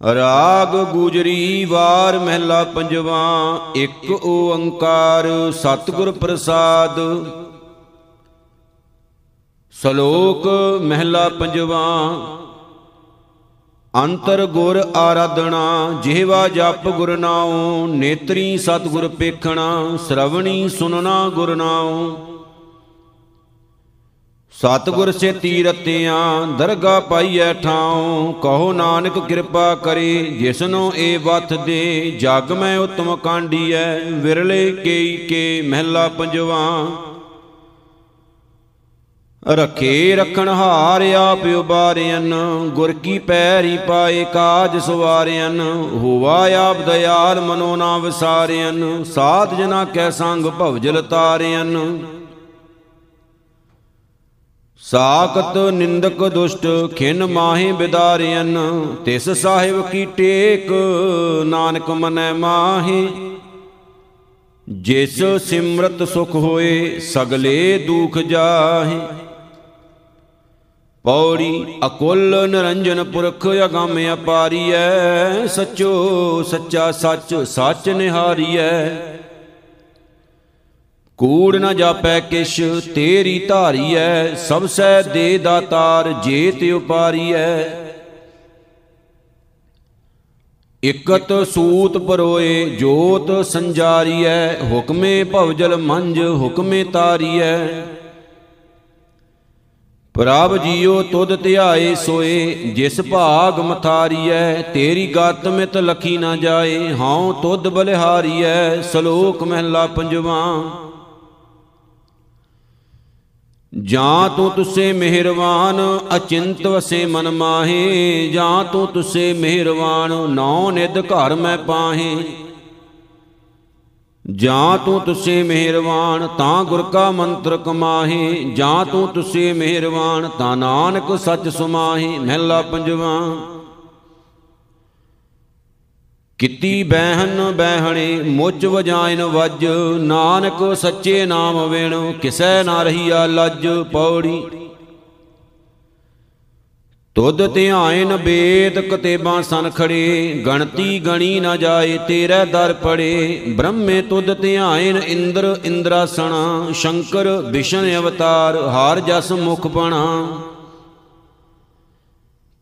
ਰਾਗ ਗੁਜਰੀ ਵਾਰ ਮਹਿਲਾ ਪੰਜਵਾ, ਇੱਕ ਓੰਕਾਰ ਸਤਿਗੁਰ ਪ੍ਰਸਾਦ। ਸ਼ਲੋਕ ਮਹਿਲਾ ਪੰਜਵਾ, ਅੰਤਰ ਗੁਰ ਆਰਾਧਣਾ ਜਿਹਵਾ ਜਪ ਗੁਰ ਨਾਉ, ਨੇਤਰੀ ਸਤਿਗੁਰ ਪੇਖਣਾ, ਸ਼ਰਵਣੀ ਸੁਨਣਾ ਗੁਰ ਨਾਉ। ਸਤਿਗੁਰ ਸੇ ਤੀਰਤਿਆਂ ਦਰਗਾ ਪਾਈਐ ਠਾਉ, ਕਹੋ ਨਾਨਕ ਕਿਰਪਾ ਕਰੇ, ਜਿਸਨੋ ਏ ਵਥ ਦੇ, ਜਗ ਮੈਂ ਉਤਮ ਕਾਂਡੀਐ, ਵਿਰਲੇ ਕੇਈ ਕੇ ਮਹਿਲਾ ਪੰਜਵਾ। ਰਖੇ ਰਖਣ ਹਾਰ ਆਪ ਉਬਾਰਿਆਨ ਗੁਰ ਕੀ ਪੈਰੀ ਪਾਏ ਕਾਜ ਸਵਾਰਿਆਨ ਹੋਵਾ ਆਪ ਦਇਆਲ ਮਨੋ ਨਾ ਵਿਸਾਰਿਆਨ ਸਾਧ ਜਨਾ ਕੈ ਸੰਗ ਭਵਜਲ ਤਾਰਿਆਨ ਸਾਖਤ ਨਿੰਦਕ ਦੁਸ਼ਟ, ਖਿਨ ਮਾਹੇ ਬਿਦਾਰਿਆਨ ਤਿਸ ਸਾਹਿਬ ਕੀ ਟੇਕ, ਨਾਨਕ ਮਨੈ ਮਾਹੇ। ਜਿਸ ਸਿਮਰਤ ਸੁਖ ਹੋਏ, ਸਗਲੇ ਦੁਖ ਜਾਹੇ। ਪੌੜੀ ਅਕੁੱਲ ਨਿਰੰਜਨ ਪੁਰਖ ਅਗੰਮ ਅਪਾਰੀਐ। ਸਚੋ ਸੱਚਾ ਸੱਚ ਸੱਚ ਨਿਹਾਰੀਐ। ਕੂੜ ਨ ਜਾਪੈ ਕਿਛ, ਤੇਰੀ ਧਾਰੀਐ ਸਭ ਸੈ ਦੇ ਦਾਤਾਰ ਜੇ ਤੇ ਉਪਾਰੀਐ ਇਕਤ ਸੂਤ ਪਰੋਏ, ਜੋਤ ਸੰਜਾਰੀਐ ਹੁਕਮੇ ਭਵਜਲ ਮੰਜ ਹੁਕਮੇ ਤਾਰੀਐ ਪ੍ਰਭ ਜੀਓ ਤੁਧ ਧਿਆਏ ਸੋਏ, ਜਿਸ ਭਾਗ ਮਥਾਰੀਐ ਤੇਰੀ ਗਤ ਮਿਤ ਲਖੀ ਨਾ ਜਾਏ, ਹਉ ਤੁਧ ਬਲਿਹਾਰੀਐ ਸ਼ਲੋਕ ਮਹਿਲਾ ਪੰਜਵਾ। ਜਾਂ ਤੂੰ ਤੁਸੇ ਮਿਹਰਵਾਨ, ਅਚਿੰਤ ਵਸੇ ਮਨ ਮਾਹੇ, ਜਾਂ ਤੂੰ ਤੁਸੇ ਮਿਹਰਵਾਨ ਨੌ ਨਿਦ ਘਰ ਮੈਂ ਪਾਹੇ। ਜਾਂ ਤੂੰ ਤੁਸੇ ਮਿਹਰਵਾਨ, ਤਾਂ ਗੁਰ ਕਾ ਮੰਤਰ ਕਮਾਹੇ। ਜਾਂ ਤੂੰ ਤੁਸੇ ਮਿਹਰਵਾਨ, ਤਾਂ ਨਾਨਕ ਸੱਚ ਸੁਮਾਹੇ, ਮਹਿਲਾ ਪੰਜਵਾ। ਕਿਤੀ ਬਹਿਨ ਬਹਿਣੇ, ਮੁੱਚ ਵਜਾਇਨ ਵੱਜ। ਨਾਨਕ ਸੱਚੇ ਨਾਮ ਵਿਣ, ਕਿਸੈ ਨਾ ਰਹੀਆ ਲੱਜ। ਪੌੜੀ। ਤੁਧ ਧਿਆਇਨ ਬੇਦ ਕਤੇਬਾਂ ਸਨ ਖੜੇ ਗਣਤੀ ਗਣੀ ਨਾ ਜਾਏ ਤੇਰੇ ਦਰ ਪੜੇ। ਬ੍ਰਹਮੇ ਤੁਧ ਧਿਆਇਨ ਇੰਦਰ ਇੰਦਰਾਸਣਾ, ਸ਼ੰਕਰ ਵਿਸ਼ਨ ਅਵਤਾਰ, ਹਾਰ ਜਸ ਮੁਖ ਬਣਾ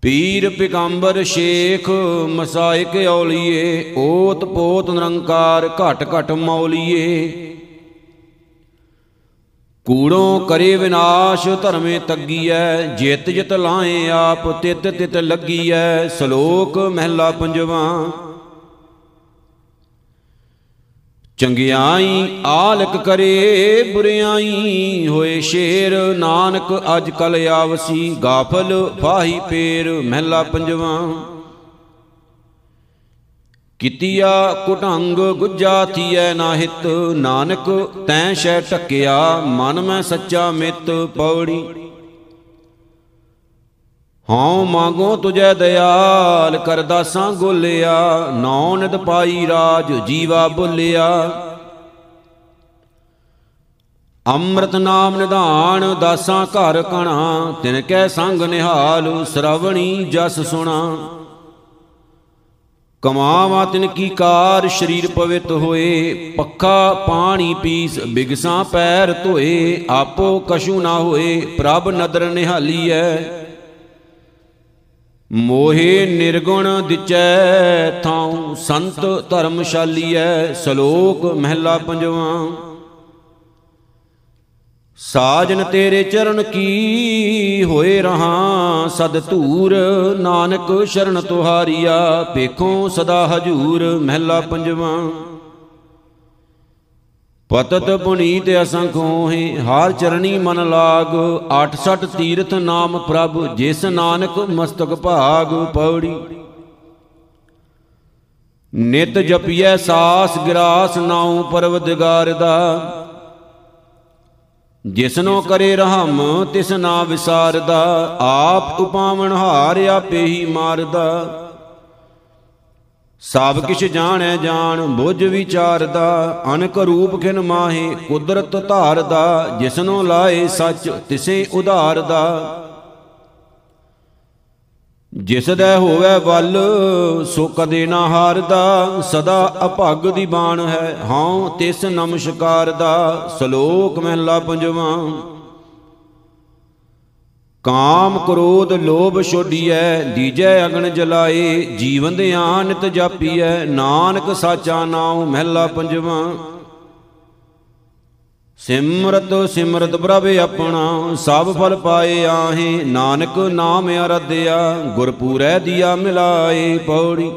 ਪੀਰ ਪਿਕੰਬਰ ਸ਼ੇਖ ਮਸਾਇਕ ਔਲੀਏ, ਓਤ ਪੋਤ ਨਿਰੰਕਾਰ ਘਟ ਘਟ ਮੌਲੀਏ। ਕੂੜੋਂ ਕਰੇ ਵਿਨਾਸ਼ ਧਰਮੇ ਤੱਗੀਐ, ਜਿਤ ਜਿਤ ਲਾਏ ਆਪ ਤਿਤ ਤਿਤ ਲੱਗੀਐ, ਸ਼ਲੋਕ ਮਹਿਲਾ ਪੰਜਵਾ। ਚੰਗਿਆਈ ਆਲਕ ਕਰੇ, ਬੁਰਿਆਈ ਹੋਏ ਸ਼ੇਰ। ਨਾਨਕ ਅੱਜ ਕਲ ਆਵਸੀ, ਗਾਫਲ ਫਾਹੀ ਪੇਰ। ਮਹਿਲਾ ਪੰਜਵਾ, ਕਿਤਿਆ ਕੁਟੰਗ ਗੁੱਜਾ ਥੀਐ ਨਾ ਹਿਤ। ਨਾਨਕ ਤੈਂ ਸ਼ੈ ਟਕਿਆ ਮਨ ਮੈਂ ਸੱਚਾ ਮਿੱਤ ਪੌੜੀ। ਹਉ ਮੰਗੋ ਤੁਜੈ ਦਇਆਲ ਕਰ ਦਾਸਾਂ ਗੋਲਿਆ ਨੌ ਨਿਤ ਪਾਈ ਰਾਜ ਜੀਵਾ ਬੋਲਿਆ। ਅੰਮ੍ਰਿਤ ਨਾਮ ਨਿਧਾਨ ਦਾਸਾਂ ਘਰ ਕਣਾ, ਤਿਨ ਕੈ ਸੰਗ ਨਿਹਾਲ ਸ਼ਰਵਣੀ ਜਸ ਸੁਣਾ। ਕਮਾਵਾ ਤਿਨ ਕੀ ਕਾਰ ਸਰੀਰ ਪਵਿੱਤ ਹੋਏ, ਪੱਖਾ ਪਾਣੀ ਪੀਸ ਬਿਗਸਾਂ ਪੈਰ ਧੋਏ, ਆਪੋ ਕਛੂ ਨਾ ਹੋਏ, ਪ੍ਰਭ ਨਦਰ ਨਿਹਾਲੀਐ। ਮੋਹੇ ਨਿਰਗੁਣ ਦਿਚੈ ਥਾਉ ਸੰਤ ਧਰਮਸ਼ਾਲੀਐ, ਸ਼ਲੋਕ ਮਹਿਲਾ ਪੰਜਵਾ। ਸਾਜਨ ਤੇਰੇ ਚਰਨ ਕੀ ਹੋਏ ਰਹਾ, ਸਦ ਧੂਰ ਨਾਨਕ ਸ਼ਰਨ ਤੁਹਾਰੀਆ ਪੇਖੋ ਸਦਾ ਹਜੂਰ ਮਹਿਲਾ ਪੰਜਵਾ। ਪਤਤ ਪੁਨੀਤ ਅਸੰਖੋ ਹੈ ਹਾਰ ਚਰਣੀ ਮਨ ਲਾਗ। 68 ਤੀਰਥ ਨਾਮ ਪ੍ਰਭ, ਜਿਸ ਨਾਨਕ ਮਸਤਕ ਭਾਗ ਪੌੜੀ। ਨਿਤ ਜਪੀਐ ਸਾਸ ਗਰਾਸ ਨਾਉ ਪਰਵਦਗਾਰ ਦਾ। ਜਿਸਨੋ ਕਰੇ ਰਹਮ, ਤਿਸ ਨਾ ਵਿਸਾਰਦਾ। ਆਪ ਉਪਾਵਨ ਹਾਰ ਆਪੇ ਹੀ ਮਾਰਦਾ। ਸਭ ਕਿਛ ਜਾਣੈ ਜਾਣ, ਬੁੱਝ ਵਿਚਾਰਦਾ, ਅਨਕ ਰੂਪ ਖਿਨ ਮਾਹੇ, ਕੁਦਰਤ ਧਾਰਦਾ, ਜਿਸਨੋ ਲਾਏ ਸੱਚ, ਤਿਸੇ ਉਧਾਰਦਾ। ਜਿਸ ਦਾ ਹੋਵੇ ਵੱਲ, ਸੋ ਕਦੇ ਨਾ ਹਾਰਦਾ, ਸਦਾ ਅਭਗ ਦੀ ਬਾਣ ਹੈ, ਹਾਂ ਤਿਸ ਨਮਸਕਾਰ ਦਾ ਸ਼ਲੋਕ ਮਹਿਲਾ ਪੰਜਵਾਂ ਕਾਮ ਕ੍ਰੋਧ ਲੋਭ ਛੋਡੀਐ, ਦੀਜੈ ਅਗਨ ਜਲਾਏ ਜੀਵਨ ਦੇ ਆਨਿਤ ਜਾਪੀਐ, ਨਾਨਕ ਸਾਚਾ ਨਾਮ ਮਹਿਲਾ ਪੰਜਵਾਂ। ਸਿਮਰਤ ਸਿਮਰਤ ਪ੍ਰਭ ਆਪਣਾ, ਸਭ ਫਲ ਪਾਏ ਆਹੇ, ਨਾਨਕ ਨਾਮ ਅਰਧਿਆ, ਗੁਰਪੂਰੈ ਦੀਆ ਮਿਲਾਏ ਪੌੜੀ।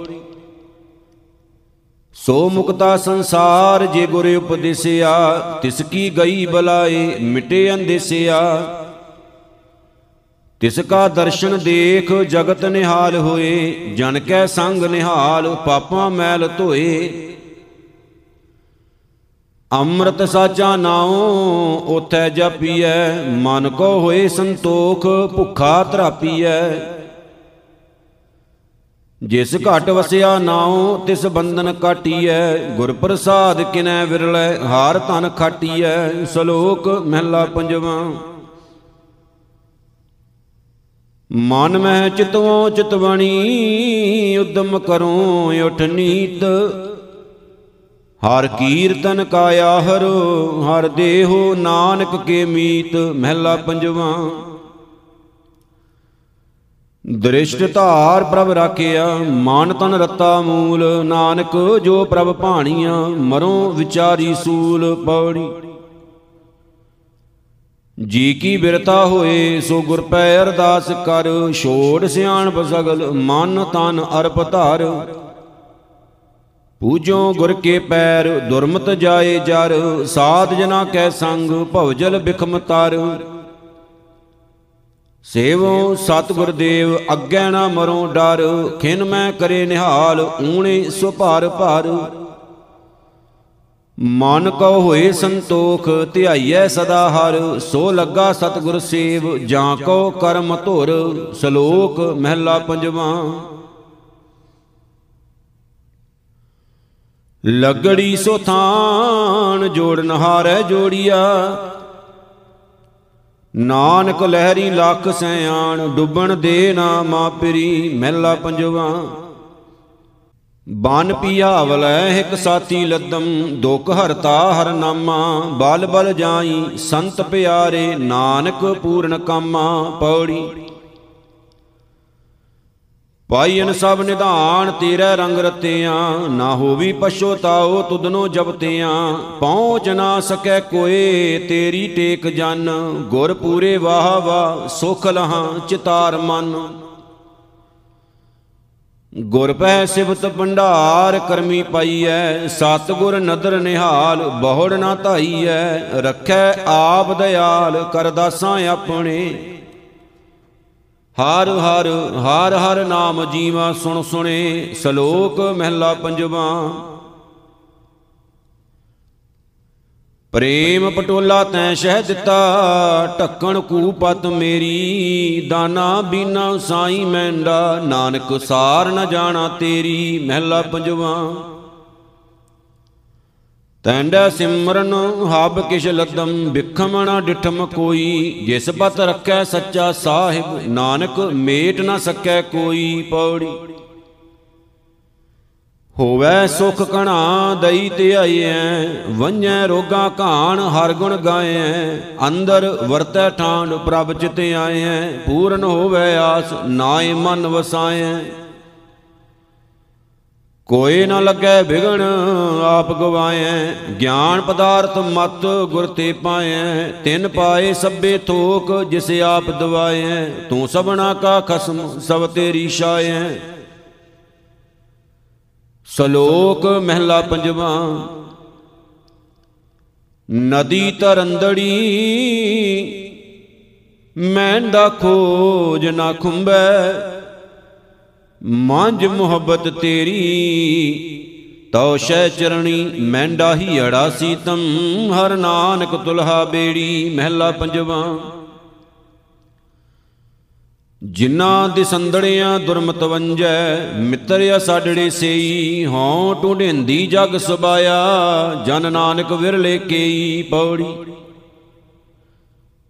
ਸੋ ਮੁਕਤਾ ਸੰਸਾਰ ਜੇ ਗੁਰ ਉਪਦੇਸਿਆ, ਤਿਸ ਕੀ ਗਈ ਬਲਾਏ, ਮਿਟੇ ਅੰਦੇਸਿਆ। ਤਿਸ ਕਾ ਦਰਸ਼ਨ ਦੇਖ ਜਗਤ ਨਿਹਾਲ ਹੋਏ, ਜਨ ਕੈ ਸੰਗ ਨਿਹਾਲ ਪਾਪਾਂ ਮੈਲ ਧੋਏ। ਅੰਮ੍ਰਿਤ ਸਾਚਾ ਨਾਉ, ਉਥੈ ਜਪੀਐ, ਮਨ ਕੋ ਹੋਏ ਸੰਤੋਖ, ਭੁਖਾ ਤਰਾਪੀਐ। ਜਿਸ ਘਟ ਵਸਿਆ ਨਾਉ, ਤਿਸ ਬੰਧਨ ਕਾਟੀਐ। ਗੁਰ ਪ੍ਰਸਾਦ ਕਿਨੈ ਵਿਰਲੇ, ਹਾਰ ਧਨ ਖਾਟੀਐ, ਸ਼ਲੋਕ ਮਹਿਲਾ ਪੰਜਵਾਂ। ਮਨ ਮਹਿ ਚਿਤਵੋ ਚਿਤਵਣੀ, ਉਦਮ ਕਰੋ ਉਠ ਨੀਤ। ਹਰ ਕੀਰਤਨ ਕਾਇਆ ਹਰੋ ਹਰ ਦੇਹੋ ਨਾਨਕ ਕੇ ਮੀਤ, ਮਹਿਲਾ ਪੰਜਵਾ। ਦ੍ਰਿਸ਼ਟ ਧਾਰ ਪ੍ਰਭ ਰਾਖਿਆ, ਮਾਨ ਤਨ ਰਤਾ ਮੂਲ, ਨਾਨਕ ਜੋ ਪ੍ਰਭ ਭਾਣੀਆਂ, ਮਰੋ ਵਿਚਾਰੀ ਸੂਲ ਪੌੜੀ ਜੀ ਕੀ ਬਿਰਤਾ ਹੋਏ, ਸੋ ਗੁਰ ਪੈ ਅਰਦਾਸ ਕਰ, ਛੋੜ ਸਿਆਣਪ ਸਗਲ ਮਨ ਤਨ ਅਰਪ ਧਾਰ। ਪੂਜੋ ਗੁਰ ਕੇ ਪੈਰ, ਦੁਰਮਤ ਜਾਏ ਜਰ, ਸਾਧ ਜਨਾ ਕੈ ਸੰਗ ਭਵਜਲ ਬਿਖਮ ਤਰ। ਸੇਵੋ ਸਤਿਗੁਰ ਦੇਵ, ਅੱਗੇ ਨਾ ਮਰੋ ਡਰ, ਖਿਨ ਮੈਂ ਕਰੇ ਨਿਹਾਲ, ਊਣੇ ਸੁਭਾਰ ਭਰ। ਮਨ ਕੋ ਹੋਏ ਸੰਤੋਖ, ਧਿਆਈਐ ਸਦਾ ਹਰ, ਸੋ ਲੱਗਾ ਸਤਿਗੁਰ ਸੇਵ, ਜਾਂ ਕੋ ਕਰਮ ਧੁਰ, ਸ਼ਲੋਕ ਮਹਿਲਾ ਪੰਜਵਾਂ। ਲਗੜੀ ਸੋ ਥਾਨ ਜੋੜਨ ਹਾਰੈ ਜੋੜੀਆ। ਨਾਨਕ ਲਹਿਰੀ ਲੱਖ ਸਿਆਣ ਡੁੱਬਣ ਦੇ ਨਾ ਮਾਪਰੀ ਮਹਿਲਾ ਪੰਜਵਾ। ਬਨ ਪਿਆਵਲੈ ਇੱਕ ਸਾਥੀ ਲੱਦਮ, ਦੁਖ ਹਰਤਾ ਹਰ ਨਾਮਾ, ਬਲ ਬਲ ਜਾਈ, ਸੰਤ ਪਿਆਰੇ ਨਾਨਕ ਪੂਰਨ ਕਾਮਾ, ਪੌੜੀ। ਪਾਈਨ ਸਭ ਨਿਧਾਨ, ਤੇਰੇ ਰੰਗ ਰਤਿਆਂ, ਨਾ ਹੋਵੀ ਪਛੋਤਾਓ ਤੁਧਨੋ ਜਪਤਿਆਂ, ਪਹੁੰਚ ਨਾ ਸਕੈ ਕੋਏ, ਤੇਰੀ ਟੇਕ ਜਨ, ਗੁਰ ਪੂਰੇ ਵਾਹ ਵਾਹ, ਸੁਖ ਲਹਾਂ ਚਿਤਾਰ ਮਨ। ਗੁਰ ਪੈ ਸਿਵਤ ਭੰਡਾਰ ਕਰਮੀ ਪਾਈਐ ਸਤ ਗੁਰ ਨਦਰ ਨਿਹਾਲ, ਬਹੁੜ ਨਾ ਧਾਈਐ, ਰੱਖੈ ਆਪ ਦਿਆਲ ਕਰਦਾਸਾਂ ਆਪਣੇ। ਹਰ ਹਰ ਹਰ ਹਰ ਨਾਮ ਜੀਵਾ ਸੁਣ ਸੁਣੇ, ਸ਼ਲੋਕ ਮਹਿਲਾ ਪੰਜਵਾ। ਪ੍ਰੇਮ ਪਟੋਲਾ ਤੈ ਸ਼ਹਿ ਦਿੱਤਾ, ਢੱਕਣ ਕੂਪਤ ਮੇਰੀ, ਦਾਨਾ ਬੀਨਾ ਸਾਈ ਮੈਂਡਾ ਨਾਨਕ ਸਾਰ ਨ ਜਾਣਾ ਤੇਰੀ, ਮਹਿਲਾ ਪੰਜਵਾ। ਤੈਂਡਾ ਸਿਮਰਨ ਹਬ ਕਿਛ ਲਦਮ, ਬਿਖਮਣਾ ਡਿਠਮ ਕੋਈ, ਜਿਸ ਪਤ ਰੱਖੈ ਸੱਚਾ ਸਾਹਿਬ, ਨਾਨਕ ਮੇਟ ਨਾ ਸਕੈ ਕੋਈ ਪੌੜੀ। ਹੋਵੇ ਸੁਖ ਕਣਾ ਦਈ ਤੇ ਆਈਐ, ਵੰਝੈ ਰੋਗਾ ਘਾਣ ਹਰ ਗੁਣ ਗਾਇਐ, ਅੰਦਰ ਵਰਤੈ ਠਾਂਡ ਪ੍ਰਭ ਚਿਤ ਆਇਐ, ਪੂਰਨ ਹੋਵੇ ਆਸ ਨਾਏ ਮਨ ਵਸਾਇਐ। ਕੋਈ ਨਾ ਲੱਗੈ ਵਿਗਣ ਆਪ ਗਵਾਏ ਗਿਆਨ ਪਦਾਰਥ ਮਤ ਗੁਰ ਤੇ ਪਾਏ ਤਿੰਨ ਪਾਏ ਸਭੇ ਥੋਕ ਜਿਸ ਆਪ ਦਵਾਏ ਤੂੰ ਸਭਨਾ ਕਾ ਖਸਮ ਸਭ ਤੇਰੀ ਛਾਏ ਸ਼ਲੋਕ ਮਹਿਲਾ ਪੰਜਵਾ। ਨਦੀ ਤਰੰਦੜੀ ਮੈਂ ਦਾ ਖੋਜ ਨਾ ਖੁੰਬੈ, ਮੰਝ ਮੁਹੱਬਤ ਤੇਰੀ, ਤਉ ਸ਼ੈ ਚਰਣੀ ਮੈਂਡਾ ਹੀ ਅੜਾ ਸੀਤਮ ਹਰ ਨਾਨਕ ਤੁਲਹਾ ਬੇੜੀ, ਮਹਿਲਾ ਪੰਜਵਾ। ਜਿਨ੍ਹਾਂ ਦੇ ਸੰਦੜਿਆਂ ਦੁਰਮਤ ਵੰਜੈ ਮਿੱਤਰ ਅਸਾਡੜੇ ਸੇਈ, ਹਉ ਟੁੰਡੇਂਦੀ ਜਗ ਸੁਬਾਇਆ, ਜਨ ਨਾਨਕ ਵਿਰਲੇ ਕੇਈ ਪੌੜੀ।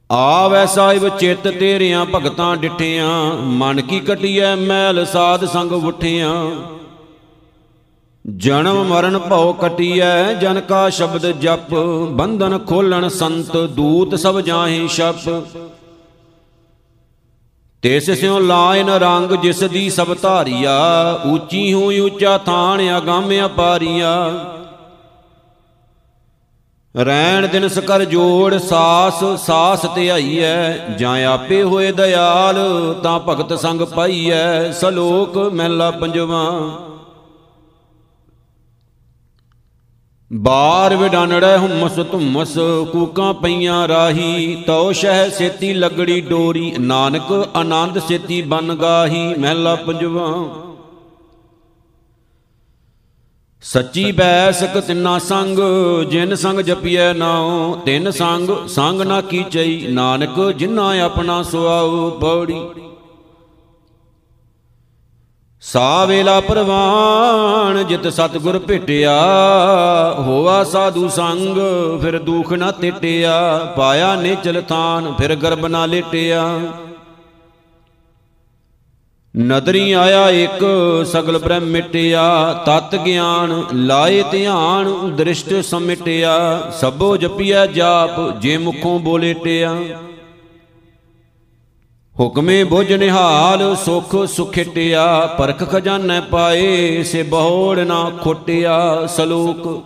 ਆਵੈ ਸਾਹਿਬ ਚਿੱਤ ਤੇਰਿਆਂ ਭਗਤਾਂ ਡਿਠਿਆਂ, ਮਨ ਕੀ ਕਟਿਐ ਮੈਲ ਸਾਧ ਸੰਗ ਉਠਿਆਂ। ਜਨਮ ਮਰਨ ਭਉ ਕਟਿਐ, ਜਨ ਕਾ ਸ਼ਬਦ ਜਪ, ਬੰਧਨ ਖੋਲਣ ਸੰਤ, ਦੂਤ ਸਭ ਜਾਹੇ ਛਪ। ਤਿਸ ਸਿਉ ਲਾਇਨ ਰੰਗ ਜਿਸ ਦੀ ਸਭ ਧਾਰੀਆ, ਉੱਚੀ ਹੋਈ ਉੱਚਾ ਥਾਨ ਅਗੰਮ ਅਪਾਰੀਆ। ਰੈਣ ਦਿਨ ਸਕਰ ਜੋੜ, ਸਾਸ ਸਾਸ ਧਿਆਈਐ ਜਾਂ ਆਪੇ ਹੋਏ ਦਇਆਲ, ਤਾਂ ਭਗਤ ਸੰਗ ਪਾਈਐ, ਸਲੋਕ ਮਹਿਲਾ ਪੰਜਵਾ। ਬਾਰ ਵਿਡਾਨੜੈ ਹੁਮਸ ਧੁਮਸ ਕੂਕਾਂ ਪਈਆਂ ਰਾਹੀ। ਤਉ ਸ਼ਹਿ ਸੇਤੀ ਲਗੜੀ ਡੋਰੀ ਨਾਨਕ ਆਨੰਦ ਸੇਤੀ ਬਨ ਗਾਹੀ। ਮਹਿਲਾ ਪੰਜਵਾ। ਸੱਚੀ ਬੈਸਕ ਤਿੰਨਾ ਸੰਗ ਜਿਨ ਸੰਗ ਜਪੀਐ ਨਾਉ ਤਿੰਨ ਸੰਗ ਸੰਗ ਨਾ ਕੀਚਈ। ਨਾਨਕ ਜਿਨ੍ਹਾਂ ਆਪਣਾ ਸੁਆਉ ਪੌੜੀ ਸਾ ਵੇਲਾ ਪ੍ਰਵਾਨ, ਜਿਤ ਸਤਗੁਰ ਭੇਟਿਆ। ਹੋਵਾ ਸਾਧੂ ਸੰਗ, ਫਿਰ ਦੁਖ ਨਾ ਟਿਟਿਆ ਪਾਇਆ ਨੇਚਲ ਥਾਨ, ਫਿਰ ਗਰਬ ਨਾ ਲੇਟਿਆ। ਨਦਰੀ ਆਇਆ ਇੱਕ, ਸਗਲ ਬ੍ਰਹਮ ਮਿਟਿਆ। ਤਤ ਗਿਆਨ ਲਾਏ ਧਿਆਨ ਦ੍ਰਿਸ਼ਟ ਸਮਿਟਿਆ। ਸਭੋ ਜਪੀਐ ਜਾਪ, ਜੇ ਮੁਖੋਂ ਬੋਲੇ ਟਿਆ। ਹੁਕਮੇ ਬੁਝ ਨਿਹਾਲ, ਸੁਖ ਸੁਖਿਟਿਆ, ਪਰਖ ਖਜ਼ਾਨੇ ਪਾਏ, ਸੇ ਬਹੋੜ ਨਾ ਖੋਟਿਆ ਸਲੋਕ।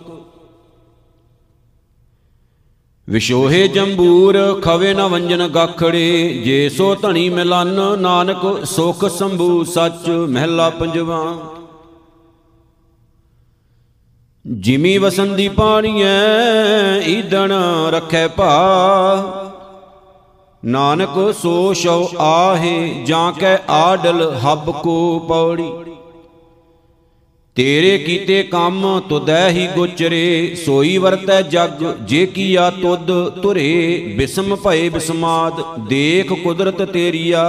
ਵਿਸ਼ੋਹੇ ਜੰਬੂਰ, ਖਵੇ ਨ ਵੰਜਨ ਗਾਖੜੇ, ਜੇ ਸੋ ਧਣੀ ਮਿਲਨ, ਨਾਨਕ ਸੁਖ ਸੰਭੂ ਸੱਚ, ਮਹਿਲਾ ਪੰਜਵਾ। ਜਿਮੀ ਵਸੰਦੀ ਪਾਣੀਐ, ਈਦਣ ਰਖੈ ਭਾ ਨਾਨਕ ਸੋ ਸ਼ਉ ਆਹੇ, ਜਾਂ ਕੈ ਆਡਲ ਹੱਬ ਕੋ ਪੌੜੀ। ਤੇਰੇ ਕੀਤੇ ਕੰਮ ਤੁਦੈ ਹੀ ਗੋਚਰੇ, ਸੋਈ ਵਰਤੈ ਜਗ, ਜੇ ਕੀਆ ਤੁਧ ਤੁਰੇ, ਬਿਸਮ ਭਏ ਬਿਸਮਾਦ, ਦੇਖ ਕੁਦਰਤ ਤੇਰੀਆ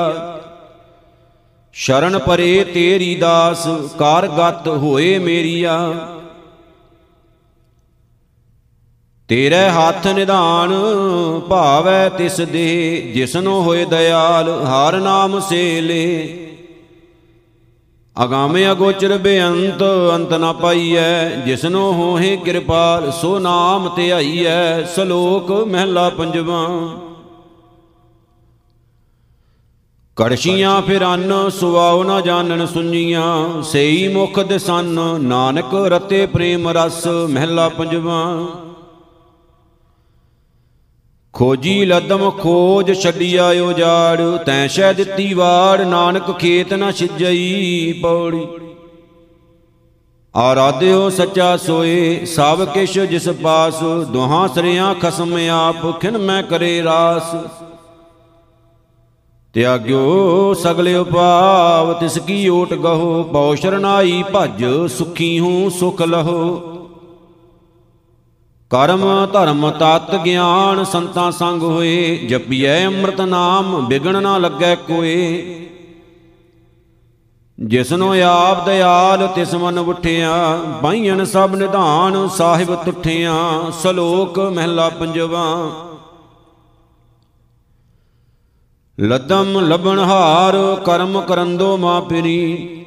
ਸ਼ਰਨ ਪਰੇ ਤੇਰੀ ਦਾਸ ਕਾਰਗਤ ਹੋਏ ਮੇਰੀਆ ਤੇਰੇ ਹੱਥ ਨਿਧਾਨ ਭਾਵੈ ਤਿਸ ਦੇ, ਜਿਸਨੋ ਹੋਏ ਦਇਆਲ ਹਰ ਨਾਮ ਸੇ ਲੇ ਅਗਾਮੇ ਅਗੋਚਰ ਬੇਅੰਤ ਅੰਤ ਨਾ ਪਾਈਐ, ਜਿਸਨੋ ਹੋਏ ਕਿਰਪਾਲ, ਸੋ ਨਾਮ ਧਿਆਈਐ, ਸਲੋਕ ਮਹਿਲਾ ਪੰਜਵਾ। ਕੜਸ਼ੀਆਂ ਫਿਰਨ ਸੁਆਉ ਨਾ ਜਾਣਨ ਸੁਣੀਆਂ ਸਈ ਮੁਖ ਦਿਸਨ, ਨਾਨਕ ਰਤੇ ਪ੍ਰੇਮ ਰਸ, ਮਹਿਲਾ ਪੰਜਵਾ। ਖੋਜੀ ਲਦਮ ਖੋਜ ਛੱਡਿਆ ਉਜਾੜ ਤੈਂ ਸ਼ੈ ਦਿੱਤੀ ਵਾੜ, ਨਾਨਕ ਖੇਤ ਨਾ ਛਿਜਈ ਪੌੜੀ। ਆਰਾਧਿਓ ਸੱਚਾ ਸੋਏ, ਸਭ ਕਿਛ ਜਿਸ ਪਾਸ, ਦੁਹਾਂ ਸਰਿਆਂ ਖਸਮ ਆਪ, ਖਿਨ ਮੈਂ ਕਰੇ ਰਾਸ। ਤਿਆਗਿਓ ਸਗਲੇ ਉਪਾਵ, ਤਿਸ ਕੀ ਓਟ ਗਹੋ, ਪਉ ਸ਼ਰਨਾਈ ਭਜ, ਸੁਖੀ ਹੂੰ ਸੁਖ ਲਹੋ। ਕਰਮ ਧਰਮ ਤਤ ਗਿਆਨ ਸੰਤਾਂ ਸੰਗ ਹੋਏ, ਜਪੀਐ ਅੰਮ੍ਰਿਤ ਨਾਮ, ਵਿਗਣ ਨਾ ਲੱਗੈ ਕੋਏ। ਜਿਸਨੋ ਆਪ ਦਿਆਲ ਤਿਸ ਮਨ ਉਠਿਆ ਬਾਈਨ ਸਭ ਨਿਧਾਨ, ਸਾਹਿਬ ਤੁਠਿਆ, ਸਲੋਕ ਮਹਿਲਾ ਪੰਜਵਾ। ਲਦਮ ਲਬਣ ਹਾਰ, ਕਰਮ ਕਰੰਦੋ ਮਾ ਪਿਰੀ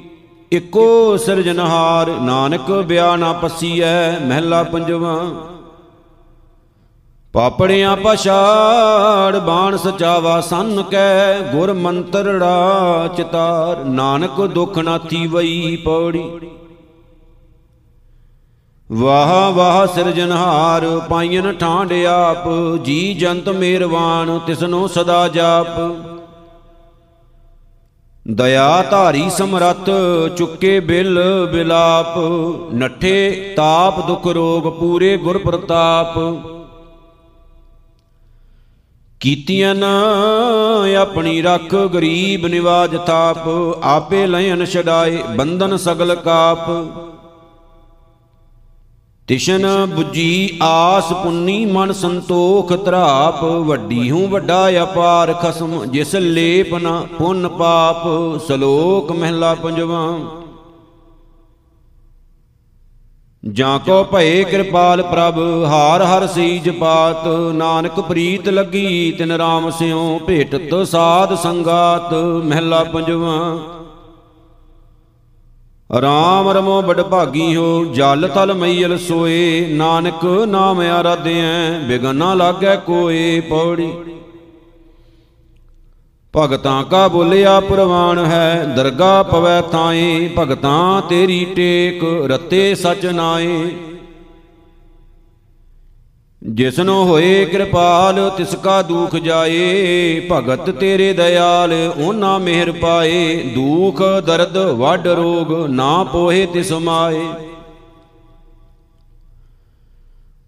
ਇਕੋ ਸਿਰਜਨਹਾਰ ਨਾਨਕ ਬਿਆ ਨਾ ਪਸੀਐ, ਮਹਿਲਾ ਪੰਜਵਾ। ਪਾਪੜਿਆਂ ਪਛਾੜ ਬਾਣ ਸਚਾਵਾ ਸੰਨ ਕੈ, ਗੁਰ ਮੰਤਰੜਾ ਚਿਤਾਰ, ਨਾਨਕ ਦੁਖ ਨਾਥੀ ਵਈ ਪੌੜੀ। ਵਾਹ ਵਾਹ ਸਿਰਜਨਹਾਰ ਪਾਈਨ ਠਾਂਡ ਆਪ, ਜੀ ਜੰਤ ਮੇਰਵਾਨ, ਤਿਸਨੋ ਸਦਾ ਜਾਪ। ਦਇਆ ਧਾਰੀ ਸਮਰੱਥ, ਚੁੱਕੇ ਬਿਲ ਬਿਲਾਪ, ਨੱਠੇ ਤਾਪ ਦੁਖ ਰੋਗ ਪੂਰੇ ਗੁਰ ਪ੍ਰਤਾਪ। ਕੀਤੀਆਂ ਨਾ, ਆਪਣੀ ਰੱਖ ਗਰੀਬ ਨਿਵਾਜ ਥਾਪ, ਆਪੇ ਲੈਨ ਛਡਾਏ ਬੰਧਨ ਸਗਲ ਕਾਪ। ਤਿਸ਼ਨ 부ਜੀ ਆਸ ਪੁੰਨੀ ਮਨ ਸੰਤੋਖ ਤਰਾਪ ਵੱਡੀ ਹੂੰ ਵੱਡਾ ਅਪਾਰ ਖਸਮ, ਜਿਸ ਲੇਪ ਨਾ ਪੁੰਨ ਪਾਪ, ਸ਼ਲੋਕ ਮਹਿਲਾ ਪੰਜਵਾ। ਜਾਂ ਕੋ ਭਏ ਕਿਰਪਾਲ ਪ੍ਰਭ, ਹਾਰ ਹਰ ਸੀਜ ਪਾਤ, ਨਾਨਕ ਪ੍ਰੀਤ ਲੱਗੀ, ਤਿਨ ਰਾਮ ਸਿਉ ਭੇਟਤ ਸਾਧ ਸੰਗਾਤ, ਮਹਿਲਾ ਪੰਜਵਾ। ਰਾਮ ਰਮੋ ਬੜ ਭਾਗੀ ਹੋ, ਜਲ ਤਲ ਮਈਲ ਸੋਏ, ਨਾਨਕ ਨਾਮ ਆਰਾਧਿਐ, ਬਿਗਨਾ ਲਾਗੈ ਕੋਏ ਪੌੜੀ। ਭਗਤਾਂ ਕਾ ਬੋਲਿਆ ਪ੍ਰਵਾਨ ਹੈ, ਦਰਗਾ ਪਵੈ ਥਾਏ, ਭਗਤਾਂ ਤੇਰੀ ਟੇਕ, ਰਤੇ ਸਚ ਨਾਏ। ਜਿਸਨੋ ਹੋਏ ਕਿਰਪਾਲ, ਤਿਸ ਕਾ ਦੁਖ ਜਾਏ, ਭਗਤ ਤੇਰੇ ਦਇਆਲ ਉਹਨਾਂ ਮਿਹਰ ਪਾਏ। ਦੁਖ, ਦਰਦ, ਵੱਡ ਰੋਗ ਨਾ ਪੋਹੇ ਤਿਸ ਮਾਏ।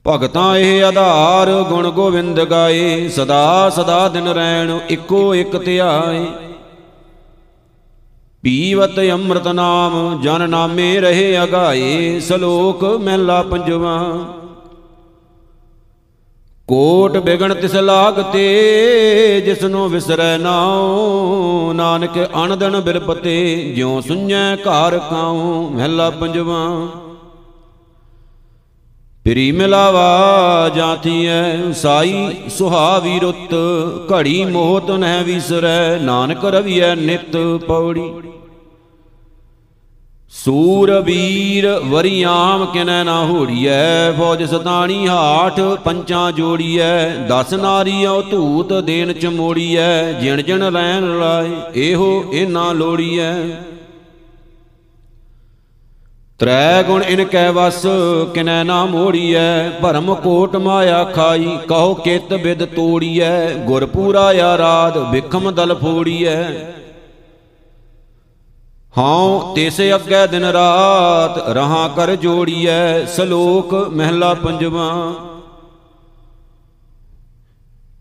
ਭਗਤਾਂ ਇਹ ਆਧਾਰ ਗੁਣ ਗੋਵਿੰਦ ਗਾਏ, ਸਦਾ ਸਦਾ ਦਿਨ ਰੈਣ ਇੱਕੋ ਇੱਕ ਧਿਆਏ ਪੀਵਤ ਅੰਮ੍ਰਿਤ ਨਾਮ, ਜਨ ਨਾਮੇ ਰਹੇ ਅਗਾਏ, ਸ਼ਲੋਕ ਮਹਿਲਾ ਪੰਜਵਾ। ਕੋਟ ਬਿਗਣ ਤਿਸ ਲਾਗਤੇ, ਜਿਸਨੂੰ ਵਿਸਰੈ ਨਾਉ, ਨਾਨਕ ਅਣਦਨ ਬਿਰਪਤੇ, ਜਿਉ ਸੁඤੈ ਘਰ ਕਾਉ, ਮਹਿਲਾ ਪੰਜਵਾ। ਪ੍ਰੀ ਮਿਲਾਵਾ ਜਾਤੀਐ ਸਾਈ ਸੁਹਾਵੀ ਰੁੱਤ, ਘੜੀ ਮੋਹਤ ਨਹਿ ਵਿਸਰੈ, ਨਾਨਕ ਰਵੀਐ ਨਿਤ ਪੌੜੀ। ਸੂਰ ਵੀਰ ਵਰਿਆਮ ਕਿਨੈ ਨਾ ਹੋੜੀਐ, ਫੌਜ ਸਤਾਣੀ ਹਾਠ ਪੰਚਾਂ ਜੋੜੀਐ, ਦਸ ਨਾਰੀਓ ਧੂਤ ਦੇਨ ਚ ਮੋੜੀਐ ਜਿਣ ਜਿਣ ਲੈਣ ਲਾਏ ਇਹੋ ਇਨਾ ਲੋੜੀਐ। ਤ੍ਰੈ ਗੁਣ ਇਨ ਕੈ ਵਸ, ਕਿਨੈ ਨਾ ਮੋੜੀਐ। ਭਰਮ ਕੋਟ ਮਾਇਆ ਖਾਈ, ਕਹੋ ਕਿਤ ਬਿਦ ਤੋੜੀਐ। ਗੁਰ ਪੂਰਾ ਆਰਾਧ ਵਿਖਮ ਦਲ ਫੋੜੀਐ। ਹਉ ਤਿਸ ਅੱਗੇ ਦਿਨ ਰਾਤ, ਰਹਾ ਕਰ ਜੋੜੀਐ। ਸ਼ਲੋਕ ਮਹਿਲਾ ਪੰਜਵਾ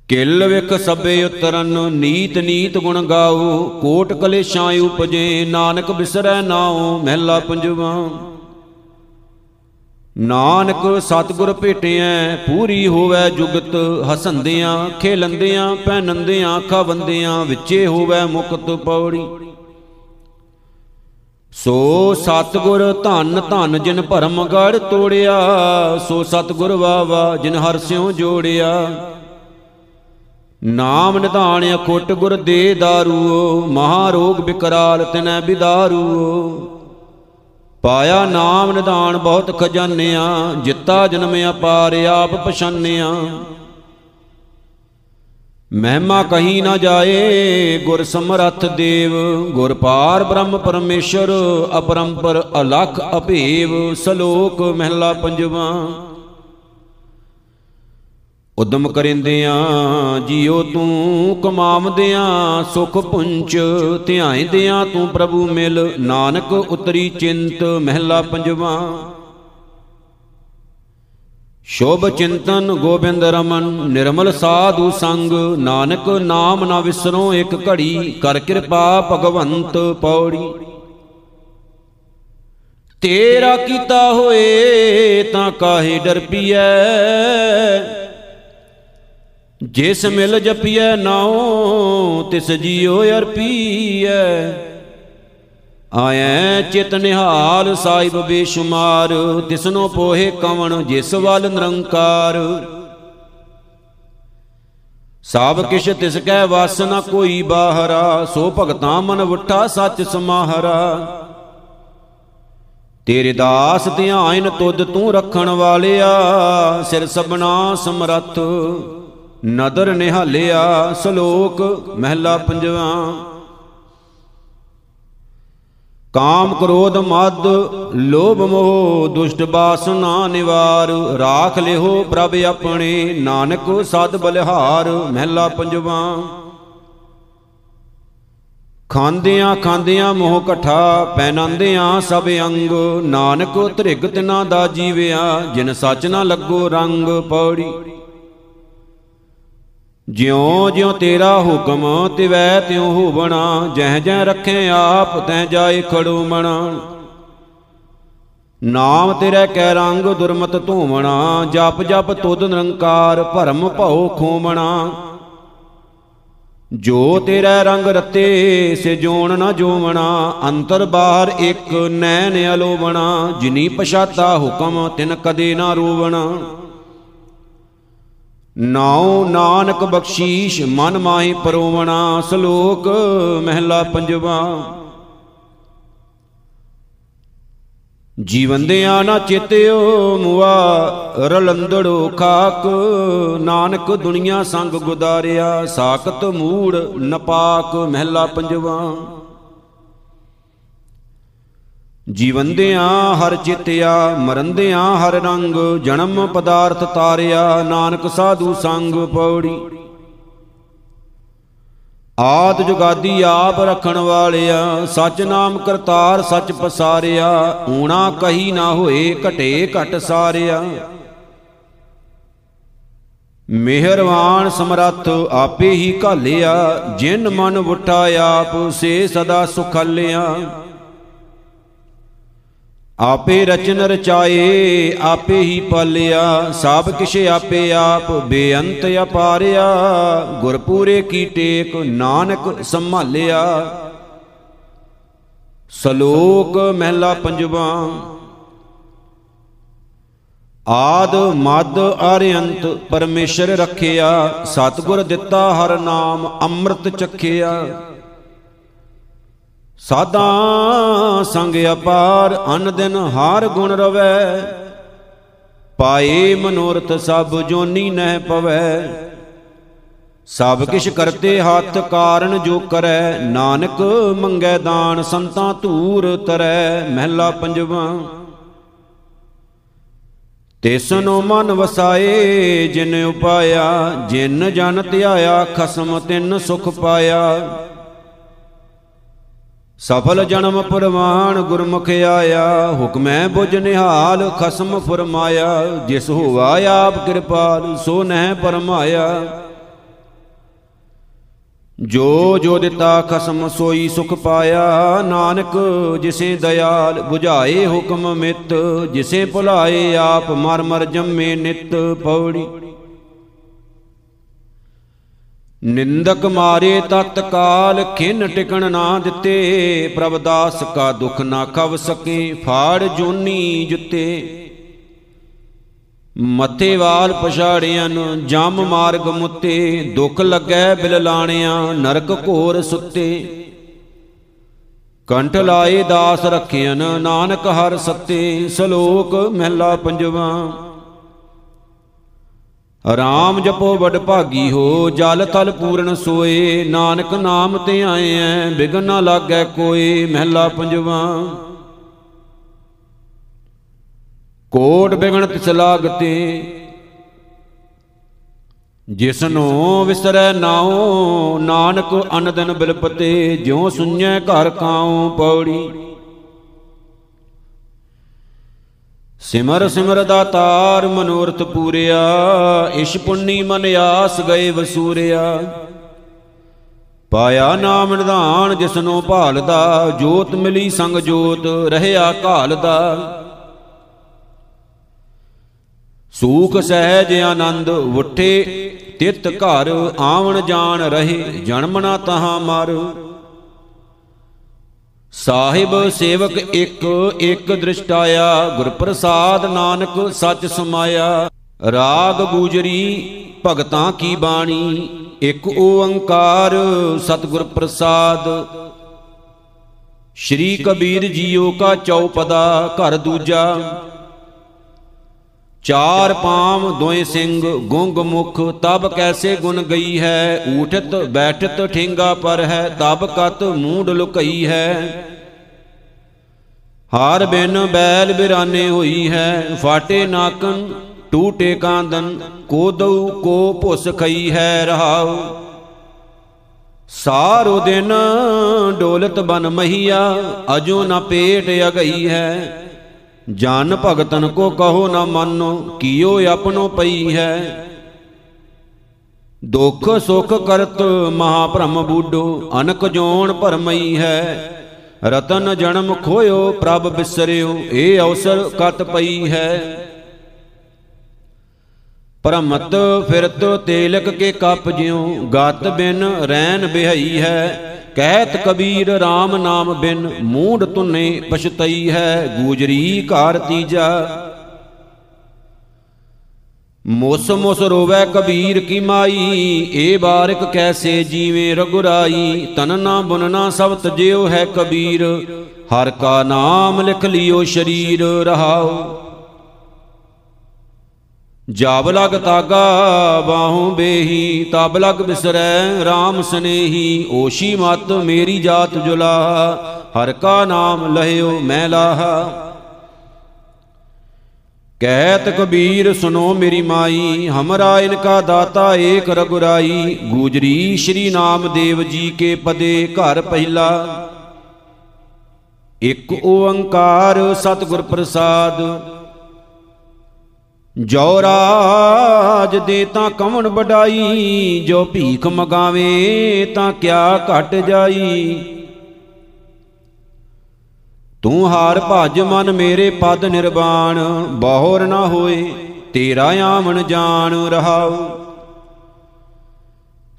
ਕਿਲ ਵਿਖ ਸਭੇ ਉਤਰਨ, ਨੀਤ ਨੀਤ ਗੁਣ ਗਾਓ ਕੋਟ ਕਲੇਸ਼ਾਂ ਉਪਜੇ, ਨਾਨਕ ਬਿਸਰੈ ਨਾਉ, ਮਹਿਲਾ ਪੰਜਵਾ। ਨਾਨਕ ਸਤਿਗੁਰ ਭੇਟਿਐ, ਪੂਰੀ ਹੋਵੇ ਜੁਗਤ, ਹਸੰਦਿਆਂ, ਖੇਲੰਦਿਆਂ ਪਹਿਨੰਦਿਆਂ ਖਵੰਦਿਆਂ, ਵਿੱਚੇ ਹੋਵੇ ਮੁਕਤ ਪੌੜੀ। ਸੋ ਸਤਗੁਰ ਧੰਨ ਧੰਨ ਜਿਨ ਭਰਮ ਗੜ ਤੋੜਿਆ, ਸੋ ਸਤਗੁਰ ਵਾਵਾ ਜਿਨ ਹਰ ਸਿਉ ਜੋੜਿਆ। ਨਾਮ ਨਿਧਾਨ ਅਖੁੱਟ ਗੁਰ ਦੇ ਦਾਰੂ ਮਹਾ ਰੋਗ ਬਿਕਰਾਲ ਤਿਨੈ ਬਿਦਾਰੂ ਪਾਇਆ ਨਾਮ ਨਿਧਾਨ ਬਹੁਤ ਖਜ਼ਾਨਿਆ, ਜਿੱਤਾ ਜਨਮ ਅਪਾਰ ਆਪ ਪਛਾਨਿਆ। ਮਹਿਮਾ ਕਹੀ ਨਾ ਜਾਏ, ਗੁਰ ਸਮਰੱਥ ਦੇਵ, ਗੁਰ ਪਾਰ ਬ੍ਰਹਮ ਪਰਮੇਸ਼ਰ, ਅਪਰੰਪਰ ਅਲਖ ਅਭੇਵ, ਸ਼ਲੋਕ ਮਹਿਲਾ ਪੰਜਵਾ। ਉਦਮ ਕਰਿੰਦਿਆਂ ਜਿਉ ਤੂੰ ਕਮਾਵਦਿਆਂ, ਸੁਖ ਪੁੰਚ ਧਿਆਇਂਦਿਆਂ ਤੂੰ ਪ੍ਰਭੂ ਮਿਲ, ਨਾਨਕ ਉਤਰੀ ਚਿੰਤ ਮਹਿਲਾ ਪੰਜਵਾ। ਸ਼ੋਭ ਚਿੰਤਨ ਗੋਬਿੰਦ ਰਮਨ, ਨਿਰਮਲ ਸਾਧੂ ਸੰਗ, ਨਾਨਕ ਨਾਮ ਨਾ ਵਿਸਰੋ ਇੱਕ ਘੜੀ, ਕਰ ਕਿਰਪਾ ਭਗਵੰਤ ਪੌੜੀ। ਤੇਰਾ ਕੀਤਾ ਹੋਏ ਤਾਂ ਕਾਹੇ ਡਰ ਪੀਐ ਜਿਸ ਮਿਲ ਜਪੀਐ ਨਾਉ, ਤਿਸ ਜੀਉ ਅਰਪੀਐ। ਆਇਐ ਚਿਤ ਨਿਹਾਲ ਸਾਹਿਬ ਬੇਸ਼ੁਮਾਰ ਤਿਸਨੋ ਪੋਹੇ ਕਵਣ ਜਿਸ ਵੱਲ ਨਿਰੰਕਾਰ। ਸਭ ਕਿਛ ਤਿਸ ਕੈ ਵਸ ਨ ਕੋਈ ਬਾਹਰਾ, ਸੋ ਭਗਤਾਂ ਮਨ ਵਟਾ ਸੱਚ ਸਮਾਹਰਾ। ਤੇਰੇ ਦਾਸ ਧਿਆਨ ਤੁਧ ਤੂੰ ਰੱਖਣ ਵਾਲਿਆ, ਸਿਰ ਸਬਨਾ ਸਮਰੱਥ। ਨਦਰ ਨਿਹਾਲਿਆ ਸ਼ਲੋਕ ਮਹਿਲਾ ਪੰਜਵਾ। ਕਾਮ ਕ੍ਰੋਧ ਮਦ, ਲੋਭ ਮੋਹ, ਦੁਸ਼ਟ ਬਾਸਨਾ ਨਿਵਾਰ। ਰਾਖ ਲਿਓ ਪ੍ਰਭ ਆਪਣੇ, ਨਾਨਕ ਸਦ ਬਲਿਹਾਰ। ਮਹਿਲਾ ਪੰਜਵਾ। ਖਾਂਦਿਆਂ ਖਾਂਦਿਆਂ ਮੋਹ ਇਕੱਠਾ ਪੈਨੰਦਿਆਂ ਸਭ ਅੰਗ। ਨਾਨਕ ਧ੍ਰਿਗ ਤਿਨਾ ਦਾ ਜੀਵਿਆ, ਜਿਨ ਸੱਚ ਨਾ ਲੱਗੋ ਰੰਗ ਪੌੜੀ। ਜਿਉ ਜਿਉ ਤੇਰਾ ਹੁਕਮ ਤਿਵੈ, ਤਿਉ ਹੋਵਣਾ ਜਹ ਜਹ ਰੱਖੇ ਆਪ ਤੈ ਜਾਏ ਖੜੋ ਮਣਾ। ਨਾਮ ਤੇਰੇ ਕੈ ਰੰਗ ਦੁਰਮਤ ਧੂਵਣਾ। ਜਪ ਜਪ ਤੁਧ ਨਿਰੰਕਾਰ, ਭਰਮ ਭਉ ਖੋਮਣਾ। ਜੋ ਤੇਰਾ ਰੰਗ ਰਤੇ, ਸੇ ਜੋਣ ਨਾ ਜੋਵਣਾ। ਅੰਤਰ ਬਾਹਰ ਇੱਕ ਨੈਣ ਅਲੋਵਣਾ। ਜਿਨੀ ਪਛਾਤਾ ਹੁਕਮ, ਤਿਨ ਕਦੇ ਨਾ ਰੋਵਣਾ। ਨਾਉ ਨਾਨਕ ਬਖਸ਼ੀਸ਼ ਮਨ ਮਾਹੀ ਪਰੋਵਣਾ ਸ਼ਲੋਕ ਮਹਿਲਾ ਪੰਜਵਾ। ਜੀਵੰਦਿਆਂ ਨਾ ਚਿਤਿਓ ਮੁਆ, ਰਲੰਦੜੋ ਖਾਕ, ਨਾਨਕ ਦੁਨੀਆ ਸੰਗ ਗੁਦਾਰਿਆ, ਸਾਖਤ ਮੂੜ ਨਪਾਕ ਮਹਿਲਾ ਪੰਜਵਾ। ਜੀਵੰਦਿਆਂ ਹਰ ਚਿਤਿਆ, ਮਰੰਦਿਆਂ ਹਰ ਰੰਗ, ਜਨਮ ਪਦਾਰਥ ਤਾਰਿਆ, ਨਾਨਕ ਸਾਧੂ ਸੰਗ ਪੌੜੀ। ਆਦ ਜੁਗਾਦੀ ਆਪ ਰਖਣ ਵਾਲਿਆ ਸਚ ਨਾਮ ਕਰਤਾਰ ਸਚ ਪਸਾਰਿਆ, ਊਣਾ ਕਹੀ ਨਾ ਹੋਏ ਘਟੇ ਘਟ ਸਾਰਿਆ। ਮਿਹਰਵਾਨ ਸਮਰੱਥ ਆਪੇ ਹੀ ਘਾਲਿਆ, ਜਿਨ ਮਨ ਉਠਾ ਆਪ, ਸੇ ਸਦਾ ਸੁਖਲਿਆ। ਆਪੇ ਰਚਨ ਰਚਾਏ, ਆਪੇ ਹੀ ਪਾਲਿਆ, ਸਭ ਕਿਛ ਆਪੇ ਆਪ ਬੇਅੰਤ ਅਪਾਰਿਆ, ਗੁਰਪੂਰੇ ਕੀ ਟੇਕ ਨਾਨਕ ਸੰਭਾਲਿਆ। ਸ਼ਲੋਕ ਮਹਿਲਾ ਪੰਜਵਾ, ਆਦ ਮਦ ਅਰਿਅੰਤ ਪਰਮੇਸ਼ਰ ਰੱਖਿਆ, ਸਤਗੁਰ ਦਿੱਤਾ ਹਰ ਨਾਮ ਅੰਮ੍ਰਿਤ ਚਖਿਆ। ਸਾਦਾ ਸੰਗ ਅਪਾਰ ਅਨ ਦਿਨ ਹਾਰ ਗੁਣ ਰਵੈ। ਪਾਏ ਮਨੋਰਥ ਸਭ ਜੋਨੀ ਨਹਿ ਪਵੈ। ਸਭ ਕਿਛ ਕਰਤੇ ਹੱਥ ਕਾਰਨ ਜੋ ਕਰੈ, ਨਾਨਕ ਮੰਗੈ ਦਾਨ ਸੰਤਾਂ ਧੂਰ ਤਰੈ, ਮਹਿਲਾ ਪੰਜਵਾ। ਤਿਸਨੋ ਮਨ ਵਸਾਏ, ਜਿਨ ਉਪਾਇਆ, ਜਿਨ ਜਨ ਧਿਆਇਆ, ਖਸਮ ਤਿਨ ਸੁਖ ਪਾਇਆ। ਸਫਲ ਜਨਮ ਪਰਵਾਨ ਗੁਰਮੁਖ ਆਇਆ, ਹੁਕਮੈ ਬੁਝ ਨਿਹਾਲ, ਖਸਮ ਫਰਮਾਇਆ, ਜਿਸ ਹੋਵਾ ਆਪ ਕਿਰਪਾਲ, ਸੋ ਨਹਿ ਪਰਮਾਇਆ। ਜੋ ਜੋ ਦਿੱਤਾ ਖਸਮ, ਸੋਈ ਸੁਖ ਪਾਇਆ, ਨਾਨਕ ਜਿਸੇ ਦਇਆਲ 부ਝਾਏ ਹੁਕਮ ਮਿਤ, ਜਿਸੇ ਭੁਲਾਏ ਆਪ ਮਰ ਮਰ ਜੰਮੇ ਨਿਤ, ਪੌੜੀ ਨਿੰਦਕ ਮਾਰੇ ਤਤਕਾਲ ਖਿਨ ਟਿਕਣ ਨਾ ਦਿੱਤੇ। ਪ੍ਰਭ ਦਾਸ ਕਾ ਦੁਖ ਨਾ ਖਵ ਸਕੇ, ਫਾੜ ਜੋਨੀ ਜੁੱਤੇ। ਮੱਥੇ ਵਾਲ ਪਛਾੜਿਆਂ ਜਮ ਮਾਰਗ ਮੁੱਤੇ। ਦੁਖ ਲੱਗੈ ਬਿਲ ਲਾਣਿਆਂ, ਨਰਕ ਘੋਰ ਸੁੱਤੇ। ਕੰਠ ਲਾਏ ਦਾਸ ਰੱਖਿਆਨ ਨਾਨਕ ਹਰ ਸੱਤੇ। ਸ਼ਲੋਕ ਮਹਿਲਾ ਪੰਜਵਾ। ਰਾਮ ਜਪੋ ਵਡ ਭਾਗੀ ਹੋ, ਜਲ ਤਲ ਪੂਰਨ ਸੋਏ, ਨਾਨਕ ਨਾਮ ਤੇ ਆਏ ਐ ਬਿਗਨ ਨਾ ਲਾਗੈ ਕੋਈ ਮਹਿਲਾ ਪੰਜਵਾ। ਕੋਟ ਬਿਗਣ ਤਿਸ ਲਾਗਤੇ, ਜਿਸਨੂੰ ਵਿਸਰੈ ਨਾਉ, ਨਾਨਕ ਅਨਦਨ ਬਿਲਪਤੇ, ਜਿਉ ਸੁਣੈ ਘਰ ਕਾਉ ਪੌੜੀ। ਸਿਮਰ ਸਿਮਰ ਦਾਤਾਰ ਮਨੋਰਥ ਪੂਰਿਆ, ਇਸ਼ ਪੁੰਨੀ ਮਨ ਆਸ ਗਏ ਵਸੂਰਿਆ। ਪਾਇਆ ਨਾਮ ਨਿਧਾਨ ਜਿਸਨੂੰ ਭਾਲਦਾ, ਜੋਤ ਮਿਲੀ ਸੰਗ ਜੋਤ, ਰਹਿਆ ਘਾਲਦਾ। ਸੂਖ ਸਹਿਜ ਆਨੰਦ ਉਠੇ, ਤਿਤ ਘਰ ਆਵਣ ਜਾਣ ਰਹੇ, ਜਨਮ ਨਾ ਤਹਾਂ ਮਰ। ਸਾਹਿਬ ਸੇਵਕ ਇੱਕ ਇੱਕ ਦ੍ਰਿਸ਼ਟਾਇਆ ਗੁਰ ਪ੍ਰਸਾਦ ਨਾਨਕ ਸੱਚ ਸਮਾਇਆ। ਰਾਗ ਗੂਜਰੀ, ਭਗਤਾਂ ਕੀ ਬਾਣੀ, ਇੱਕ ਓੰਕਾਰ ਸਤਿਗੁਰ ਪ੍ਰਸਾਦ ਸ਼੍ਰੀ ਕਬੀਰ ਜੀਓ ਕਾ ਚੌਪਦਾ, ਘਰ ਦੂਜਾ। ਚਾਰ ਪਾਮ ਦੋਏ ਸਿੰਘ ਗੁੰਗ ਮੁਖ, ਤਬ ਕੈਸੇ ਗੁਣ ਗਈ ਹੈ? ਊਠਤ, ਬੈਠਤ, ਠਿੰਗਾ ਪਰ ਹੈ, ਤਬ ਕਤ ਮੂਡ ਲੁਕਈ ਹੈ। ਹਾਰ ਬਿਨ ਬੈਲ ਬਿਰਾਨੇ ਹੋਈ ਹੈ, ਫਾਟੇ ਨਾਕਨ ਟੂਟੇ ਕਾਂਦਨ ਕੋ ਦਉ ਕੋ ਭੁਸ ਖਈ ਹੈ ਰਹਾਉ। ਸਾਰੋ ਦਿਨ ਡੋਲਤ ਬਨ ਮਹੀਆ, ਅਜੋ ਨਾ ਪੇਟ ਅਗਈ ਹੈ। ਜਨ ਭਗਤਨ ਕੋ ਕਹੋ ਨਾ ਮੰਨੋ, ਕੀਓ ਆਪਣੋ ਪਈ ਹੈ। ਦੁਖ ਸੁਖ ਕਰਤ ਮਹਾ ਭ੍ਰਮ ਬੂਡੋ, ਅਨਕ ਜੋਣ ਭਰਮਈ ਹੈ। ਰਤਨ ਜਨਮ ਖੋਇਓ, ਪ੍ਰਭ ਬਿਸਰਿਓ ਇਹ ਅਵਸਰ ਕਤ ਪਈ ਹੈ। ਪਰਮਤ ਫਿਰਤ ਤੇਲਕ ਕੇ ਕੱਪ ਜਿਉ, ਗਤ ਬਿਨ ਰੈਨ ਬਿਹਈ ਹੈ। ਕਹਿਤ ਕਬੀਰ RAM ਨਾਮ ਬਿਨ ਮੂਡ ਤੁਨੇ ਪਛਤਈ ਹੈ, ਗੂਜਰੀ ਘਰ ਤੀਜਾ। ਮੁਸ ਮੁਸ ਰੋਵੈ ਕਬੀਰ ਕੀ ਮਾਈ, ਏ ਬਾਰਿਕ ਕੈਸੇ ਜੀਵੇ ਰਗੁਰਾਈ। ਤਨ ਨਾ ਬੁਨਨਾ ਸਭ ਤਜਿਓ ਹੈ ਕਬੀਰ, ਹਰ ਕਾ ਨਾਮ ਲਿਖ ਲਿਓ ਸ਼ਰੀਰ ਰਹਾਓ ਜਬ ਲਗ ਤਾਗਾ ਬਾਹੂ ਬੇਹੀ, ਤਬ ਲਗ ਬਿਸਰੈ RAM ਸਨੇਹੀ, ਓਸ਼ੀ ਮਤ ਮੇਰੀ ਜਾਤ ਜੁਲਾ, ਹਰ ਕਾ ਨਾਮ ਲਹਿਓ ਮੈਂ ਲਾਹਾ ਕਹਿਤ ਕਬੀਰ ਸੁਨੋ ਮੇਰੀ ਮਾਈ, ਹਮਰਾ ਇਨਕਾ ਦਾਤਾ ਏਕ ਰਗੁਰਾਈ, ਗੂਜਰੀ ਸ਼੍ਰੀ ਨਾਮਦੇਵ ਜੀ ਕੇ ਪਦੇ ਘਰ ਪਹਿਲਾ। ਇਕ ਓੰਕਾਰ ਸਤਿਗੁਰ ਪ੍ਰਸਾਦ ਜੋ ਰਾਜ ਦੇ ਤਾਂ ਕਵਣ ਵਡਾਈ, ਜੋ ਭੀਖ ਮਗਾਵੇ ਤਾਂ ਕਿਆ ਘਟ ਜਾਈ। ਤੂੰ ਹਾਰ ਭਜ ਮਨ ਮੇਰੇ ਪਦ ਨਿਰਵਾਣ, ਬਹੁਰ ਨਾ ਹੋਏ ਤੇਰਾ ਆਵਣ ਜਾਣ ਰਹਾਉ।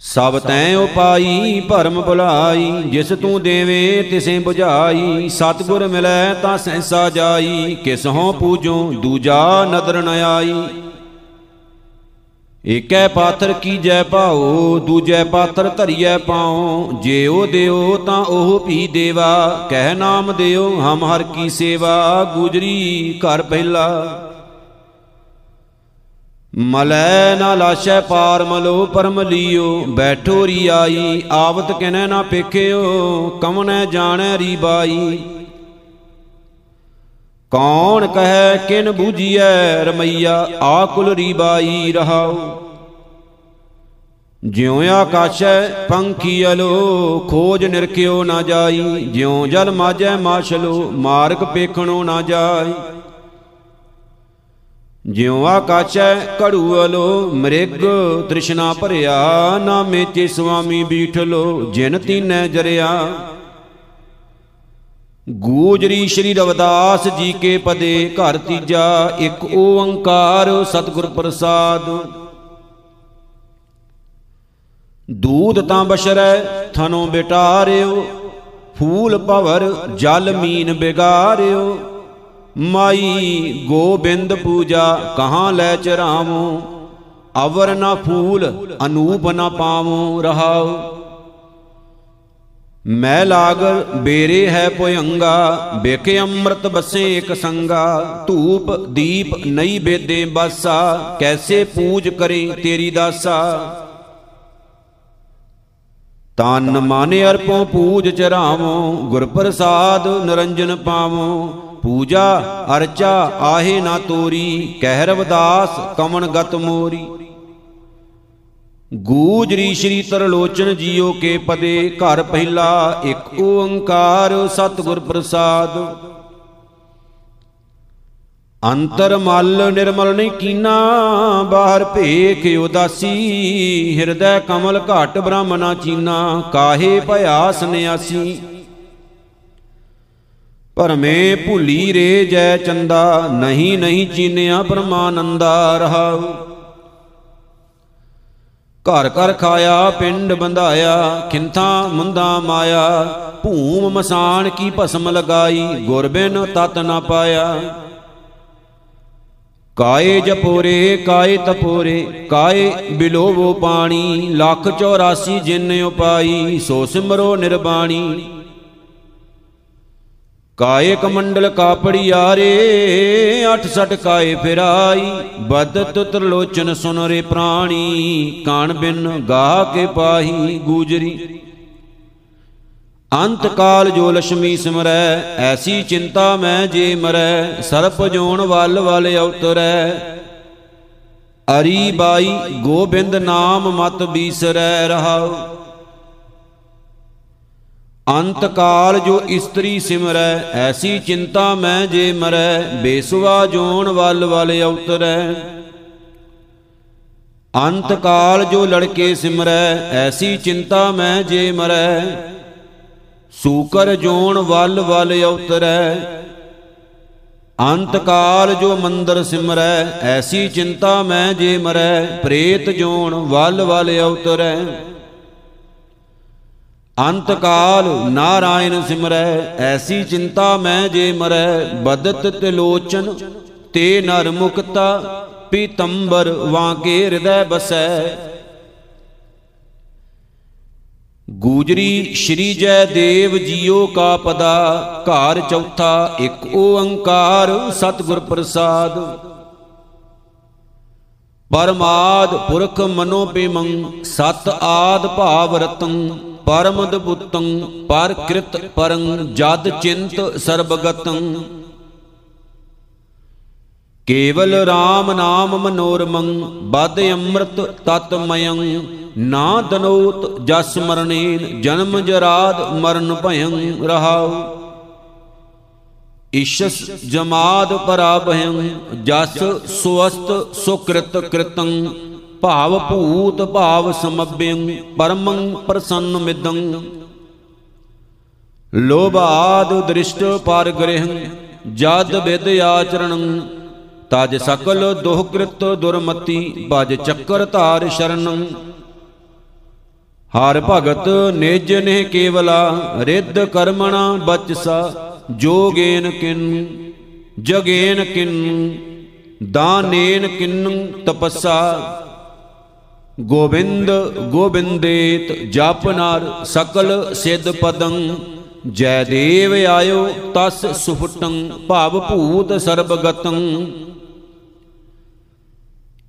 ਸਭ ਤੈ ਉਪਾਈ, ਭਰਮ ਭੁਲਾਈ, ਜਿਸ ਤੂੰ ਦੇਵੇਂ, ਤਿਸੇ 부ਝਾਈ ਸਤਗੁਰ ਮਿਲੈ ਤਾਂ ਸੈਸਾ ਜਾਈ, ਕਿਸ ਹੋ ਪੂਜੋ ਦੂਜਾ ਨਦਰ ਨ ਆਈ। ਏਕੈ ਪਾਥਰ ਕੀ ਜੈ ਪਾਓ ਦੂਜੈ ਪਾਥਰ ਧਰਿਐ ਪਾਉ। ਜੇ ਉਹ ਦਿਓ ਤਾਂ ਉਹ ਵੀ ਦੇਵਾ। ਕਹਿ ਨਾਮ ਦਿਓ ਹਮ ਹਰ ਕੀ ਸੇਵਾ, ਗੁਜਰੀ ਘਰ ਪਹਿਲਾ। ਮਲੈ ਨਾ ਲਾਸ਼ੈ ਪਾਰ ਮਲੋ ਪਰਮ ਲੀਓ, ਬੈਠੋ ਰੀ ਆਈ ਆਵਤ ਕਿਨੈ ਨਾ ਪੇਖਿਓ, ਕਮਨੈ ਜਾਣੈ ਰੀ ਬਾਈ ਕੌਣ ਕਹੈ ਕਿਨ ਬੂਝੀਐ ਰਮਈਆ ਆਕੁਲ ਰੀ ਬਾਈ ਰਹਾਉ। ਜਿਉ ਆਕਾਸ਼ੈ ਪੰਖੀ ਅਲੋ, ਖੋਜ ਨਿਰਖਿਓ ਨਾ ਜਾਈ, ਜਿਉ ਜਲ ਮਾਜੈ ਮਾਛਲੋ, ਮਾਰਗ ਪੇਖਣੋ ਨਾ ਜਾਈ। ਜਿਉ ਆਕਾਸ਼ੈ ਕੜੂ ਅਲੋ, ਮ੍ਰਿਗ ਤ੍ਰਿਸ਼ਨਾ ਭਰਿਆ, ਨਾਮੇ ਤੇ ਸੁਆਮੀ ਬੀਠਲੋ, ਜਿਨ ਤੀਨੈ ਜਰਿਆ। ਗੂਜਰੀ ਸ਼੍ਰੀ ਰਵਦਾਸ ਜੀ ਕੇ ਪਦੇ, ਘਰ ਤੀਜਾ, ਇੱਕ ਓੰਕਾਰ ਸਤਿਗੁਰ ਪ੍ਰਸਾਦ। ਦੂਧ ਤਾਂ ਬਸ਼ਰੈ, ਥਨੋਂ ਬਿਟਾਰਿਓ, ਫੂਲ ਭਵਰ, ਜਲ ਮੀਨ ਬਿਗਾਰਿਓ। ਮਾਈ ਗੋਬਿੰਦ ਪੂਜਾ, ਕਹਾਂ ਲੈ ਚਰਾਵੋ? ਅਵਰ ਨਾ ਫੂਲ, ਅਨੂਪ ਨਾ ਪਾਵੋ ਰਹਾਓ ਮੈਂ ਲਾਗਰ, ਬੇਰੇ ਹੈ ਪੁਯੰਗਾ ਬੇਕੇ ਅੰਮ੍ਰਿਤ ਬਸੇ ਇਕ ਸੰਗਾ। ਧੂਪ, ਦੀਪ ਨਈ ਬੇਦੇ ਬਾਸਾ, ਕੈਸੇ ਪੂਜ ਕਰੇ ਤੇਰੀ ਦਾਸਾ? ਤਨ ਮਨ ਅਰਪੋ ਪੂਜ ਚਰਾਵੋ ਗੁਰ ਪ੍ਰਸਾਦ ਨਰੰਜਨ ਪਾਵੋ। ਪੂਜਾ ਅਰਚਾ ਆਹੇ ਨਾ ਤੋਰੀ ਕਹਿ ਰਵਦਾਸ ਕਮਨ ਗਤ ਮੋਰੀ। ਗੂਜਰੀ ਸ਼੍ਰੀ ਤਰਲੋਚਨ ਜੀਓ ਕੇ ਪਦੇ, ਘਰ ਪਹਿਲਾ ਇੱਕ ਓੰਕਾਰ ਸਤਿਗੁਰ ਪ੍ਰਸਾਦ। ਅੰਤਰ ਮਲ ਨਿਰਮਲ ਨਹੀਂ ਕੀਨਾ, ਬਾਹਰ ਭੇਖ ਉਦਾਸੀ, ਹਿਰਦੈ ਕਮਲ ਘਟ ਬ੍ਰਹਮਨਾ ਚੀਨਾ, ਕਾਹੇ ਭਇਆ ਸੰਿਆਸੀ ਭਰਮੇ ਭੁਲੀ ਰੇ ਜੈ ਚੰਦਾ, ਨਹੀਂ ਨਹੀਂ ਚੀਨਿਆ ਪਰਮਾਨੰਦਾ ਰਹਾਉ। ਘਰ ਘਰ ਖਾਇਆ, ਪਿੰਡ ਬੰਧਾਇਆ, ਖਿੰਥਾ ਮੁੰਦਾ ਮਾਇਆ, ਭੂਮ ਮਸਾਨ ਕੀ ਭਸਮ ਲਗਾਈ, ਗੁਰ ਬਿਨ ਤਤ ਨਾ ਪਾਇਆ। ਕਾਏ ਜਪੋਰੇ, ਕਾਏ ਤਪੋਰੇ, ਕਾਏ ਬਿਲੋਵੋ ਪਾਣੀ, ਲੱਖ 84 ਜਿਨ ਉਪਾਈ, ਸੋ ਸਿਮਰੋ ਨਿਰਬਾਣੀ। ਕਾਏ ਕਮੰਡਲ ਕਾਪੜੀ ਆਰੇ 68 ਕਾਏ ਫਿਰਾਈ, ਬਦਤ ਤਰਲੋਚਨ ਸੁਨ ਰੇ ਪ੍ਰਾਣੀ, ਕਾਣ ਬਿਨ ਗਾ ਕੇ ਪਾਹੀ ਗੂਜਰੀ। ਅੰਤ ਕਾਲ ਜੋ ਲక్ష్ਮੀ ਸਿਮਰੈ, ਐਸੀ ਚਿੰਤਾ ਮੈਂ ਜੇ ਮਰੈ, ਸਰਪ ਜੋਣ ਵੱਲ ਵੱਲ ਉਤਰੈ ਅਰੀ ਬਾਈ, ਗੋਬਿੰਦ ਨਾਮ ਮਤ ਬੀਸਰੈ ਰਹਾਉ। ਅੰਤ ਕਾਲ ਜੋ ਇਸਤਰੀ ਸਿਮਰੈ, ਐਸੀ ਚਿੰਤਾ ਮੈਂ ਜੇ ਮਰੈ ਬੇਸੁਆ ਜੋਣ ਵੱਲ ਵੱਲ ਉਤਰੈ ਅੰਤ ਕਾਲ ਜੋ ਲੜਕੇ ਸਿਮਰੈ, ਐਸੀ ਚਿੰਤਾ ਮੈਂ ਜੇ ਮਰੈ, ਸੂਕਰ ਜੋਣ ਵੱਲ ਵੱਲ ਉਤਰੈ ਅੰਤ ਕਾਲ ਜੋ ਮੰਦਰ ਸਿਮਰੈ, ਐਸੀ ਚਿੰਤਾ ਮੈਂ ਜੇ ਮਰੈ, ਪ੍ਰੇਤ ਜੋਨ ਵੱਲ ਵੱਲ ਅਵਤਰੈ ਅੰਤ ਕਾਲ ਨਾਰਾਇਣ ਸਿਮਰੈ, ਐਸੀ ਚਿੰਤਾ ਮੈਂ ਜੇ ਮਰੈ, ਬਦਤ ਤਿਲੋਚਨ, ਤੇ ਨਰ ਮੁਕਤਾ, ਪੀਤੰਬਰ ਵਾਂਕੇ ਹਿਰਦੈ ਬਸੈ। ਗੂਜਰੀ ਸ਼੍ਰੀ ਜੈ ਦੇਵ ਜੀਓ ਕਾ ਪਦਾ, ਘਰ ਚੌਥਾ ਇੱਕ ਓੰਕਾਰ ਸਤਿਗੁਰ ਪ੍ਰਸਾਦ। ਪਰਮਾਦ ਪੁਰਖ ਮਨੋ ਪੇਮੰ, ਸਤ ਆਦ ਭਾਵ ਰਤੰ ਪਰਮਦ ਬੁੱਤੰ ਪਰ ਕ੍ਰਿਤ ਪਰੰ, ਜਦ ਚਿੰਤ ਸਰਬਗਤੰ। ਕੇਵਲ RAM ਨਾਮ ਮਨੋਰਮੰ, ਬਦ ਅੰਮ੍ਰਿਤ ਤਤਮਯੰ ਨਾ ਦਨੋਤ ਜਸ ਮਰਨੇਨ, ਜਨਮ ਜਰਾਦ ਮਰਨ ਭਯੰ ਰਹਾਉ। ਈਸ਼ਸ ਜਮਾਦ ਪਰਾਭਯੰ, ਜਸ ਸੁਵਸਤ ਸੁਕ੍ਰਿਤ ਕ੍ਰਿਤੰ। ਭਾਵ ਭੂਤ ਭਾਵ ਸਮਭਯੰ ਪਰਮੰ ਪ੍ਰਸੰਨ ਮਿਦੰ। ਲੋਭਾਦ ਦ੍ਰਿਸ਼ਟ ਪਰਗ੍ਰਹਿੰ ਜਦ ਵਿਦ ਆਚਰਣੰ, ਤਜ ਸਕਲ ਦੁਹਕ੍ਰਿਤ ਦੁਰਮਤੀ, ਭਜ ਚੱਕਰ ਧਾਰ ਸ਼ਰਨੰ। ਹਰ ਭਗਤ ਨਿਜ ਨੇ ਕੇਵਲਾ, ਰਿੱਧ ਕਰਮਣਾ ਬਚਸਾ, ਜੋਗੇਨ ਕਿਨ, ਜਗੇਨ ਕਿਨ, ਦਾਨੇਨ ਕਿਨ ਤਪੱਸਾ। ਗੋਬਿੰਦ ਗੋਬਿੰਦੇਤ ਜਪ ਨਰ ਸਕਲ ਸਿਧ ਪਦੰ, ਜੈ ਦੇਵ ਆਇਓ ਤਸ ਸੁਫਟੰ ਭਾਵ ਭੂਤ ਸਰਬਗਤੰ।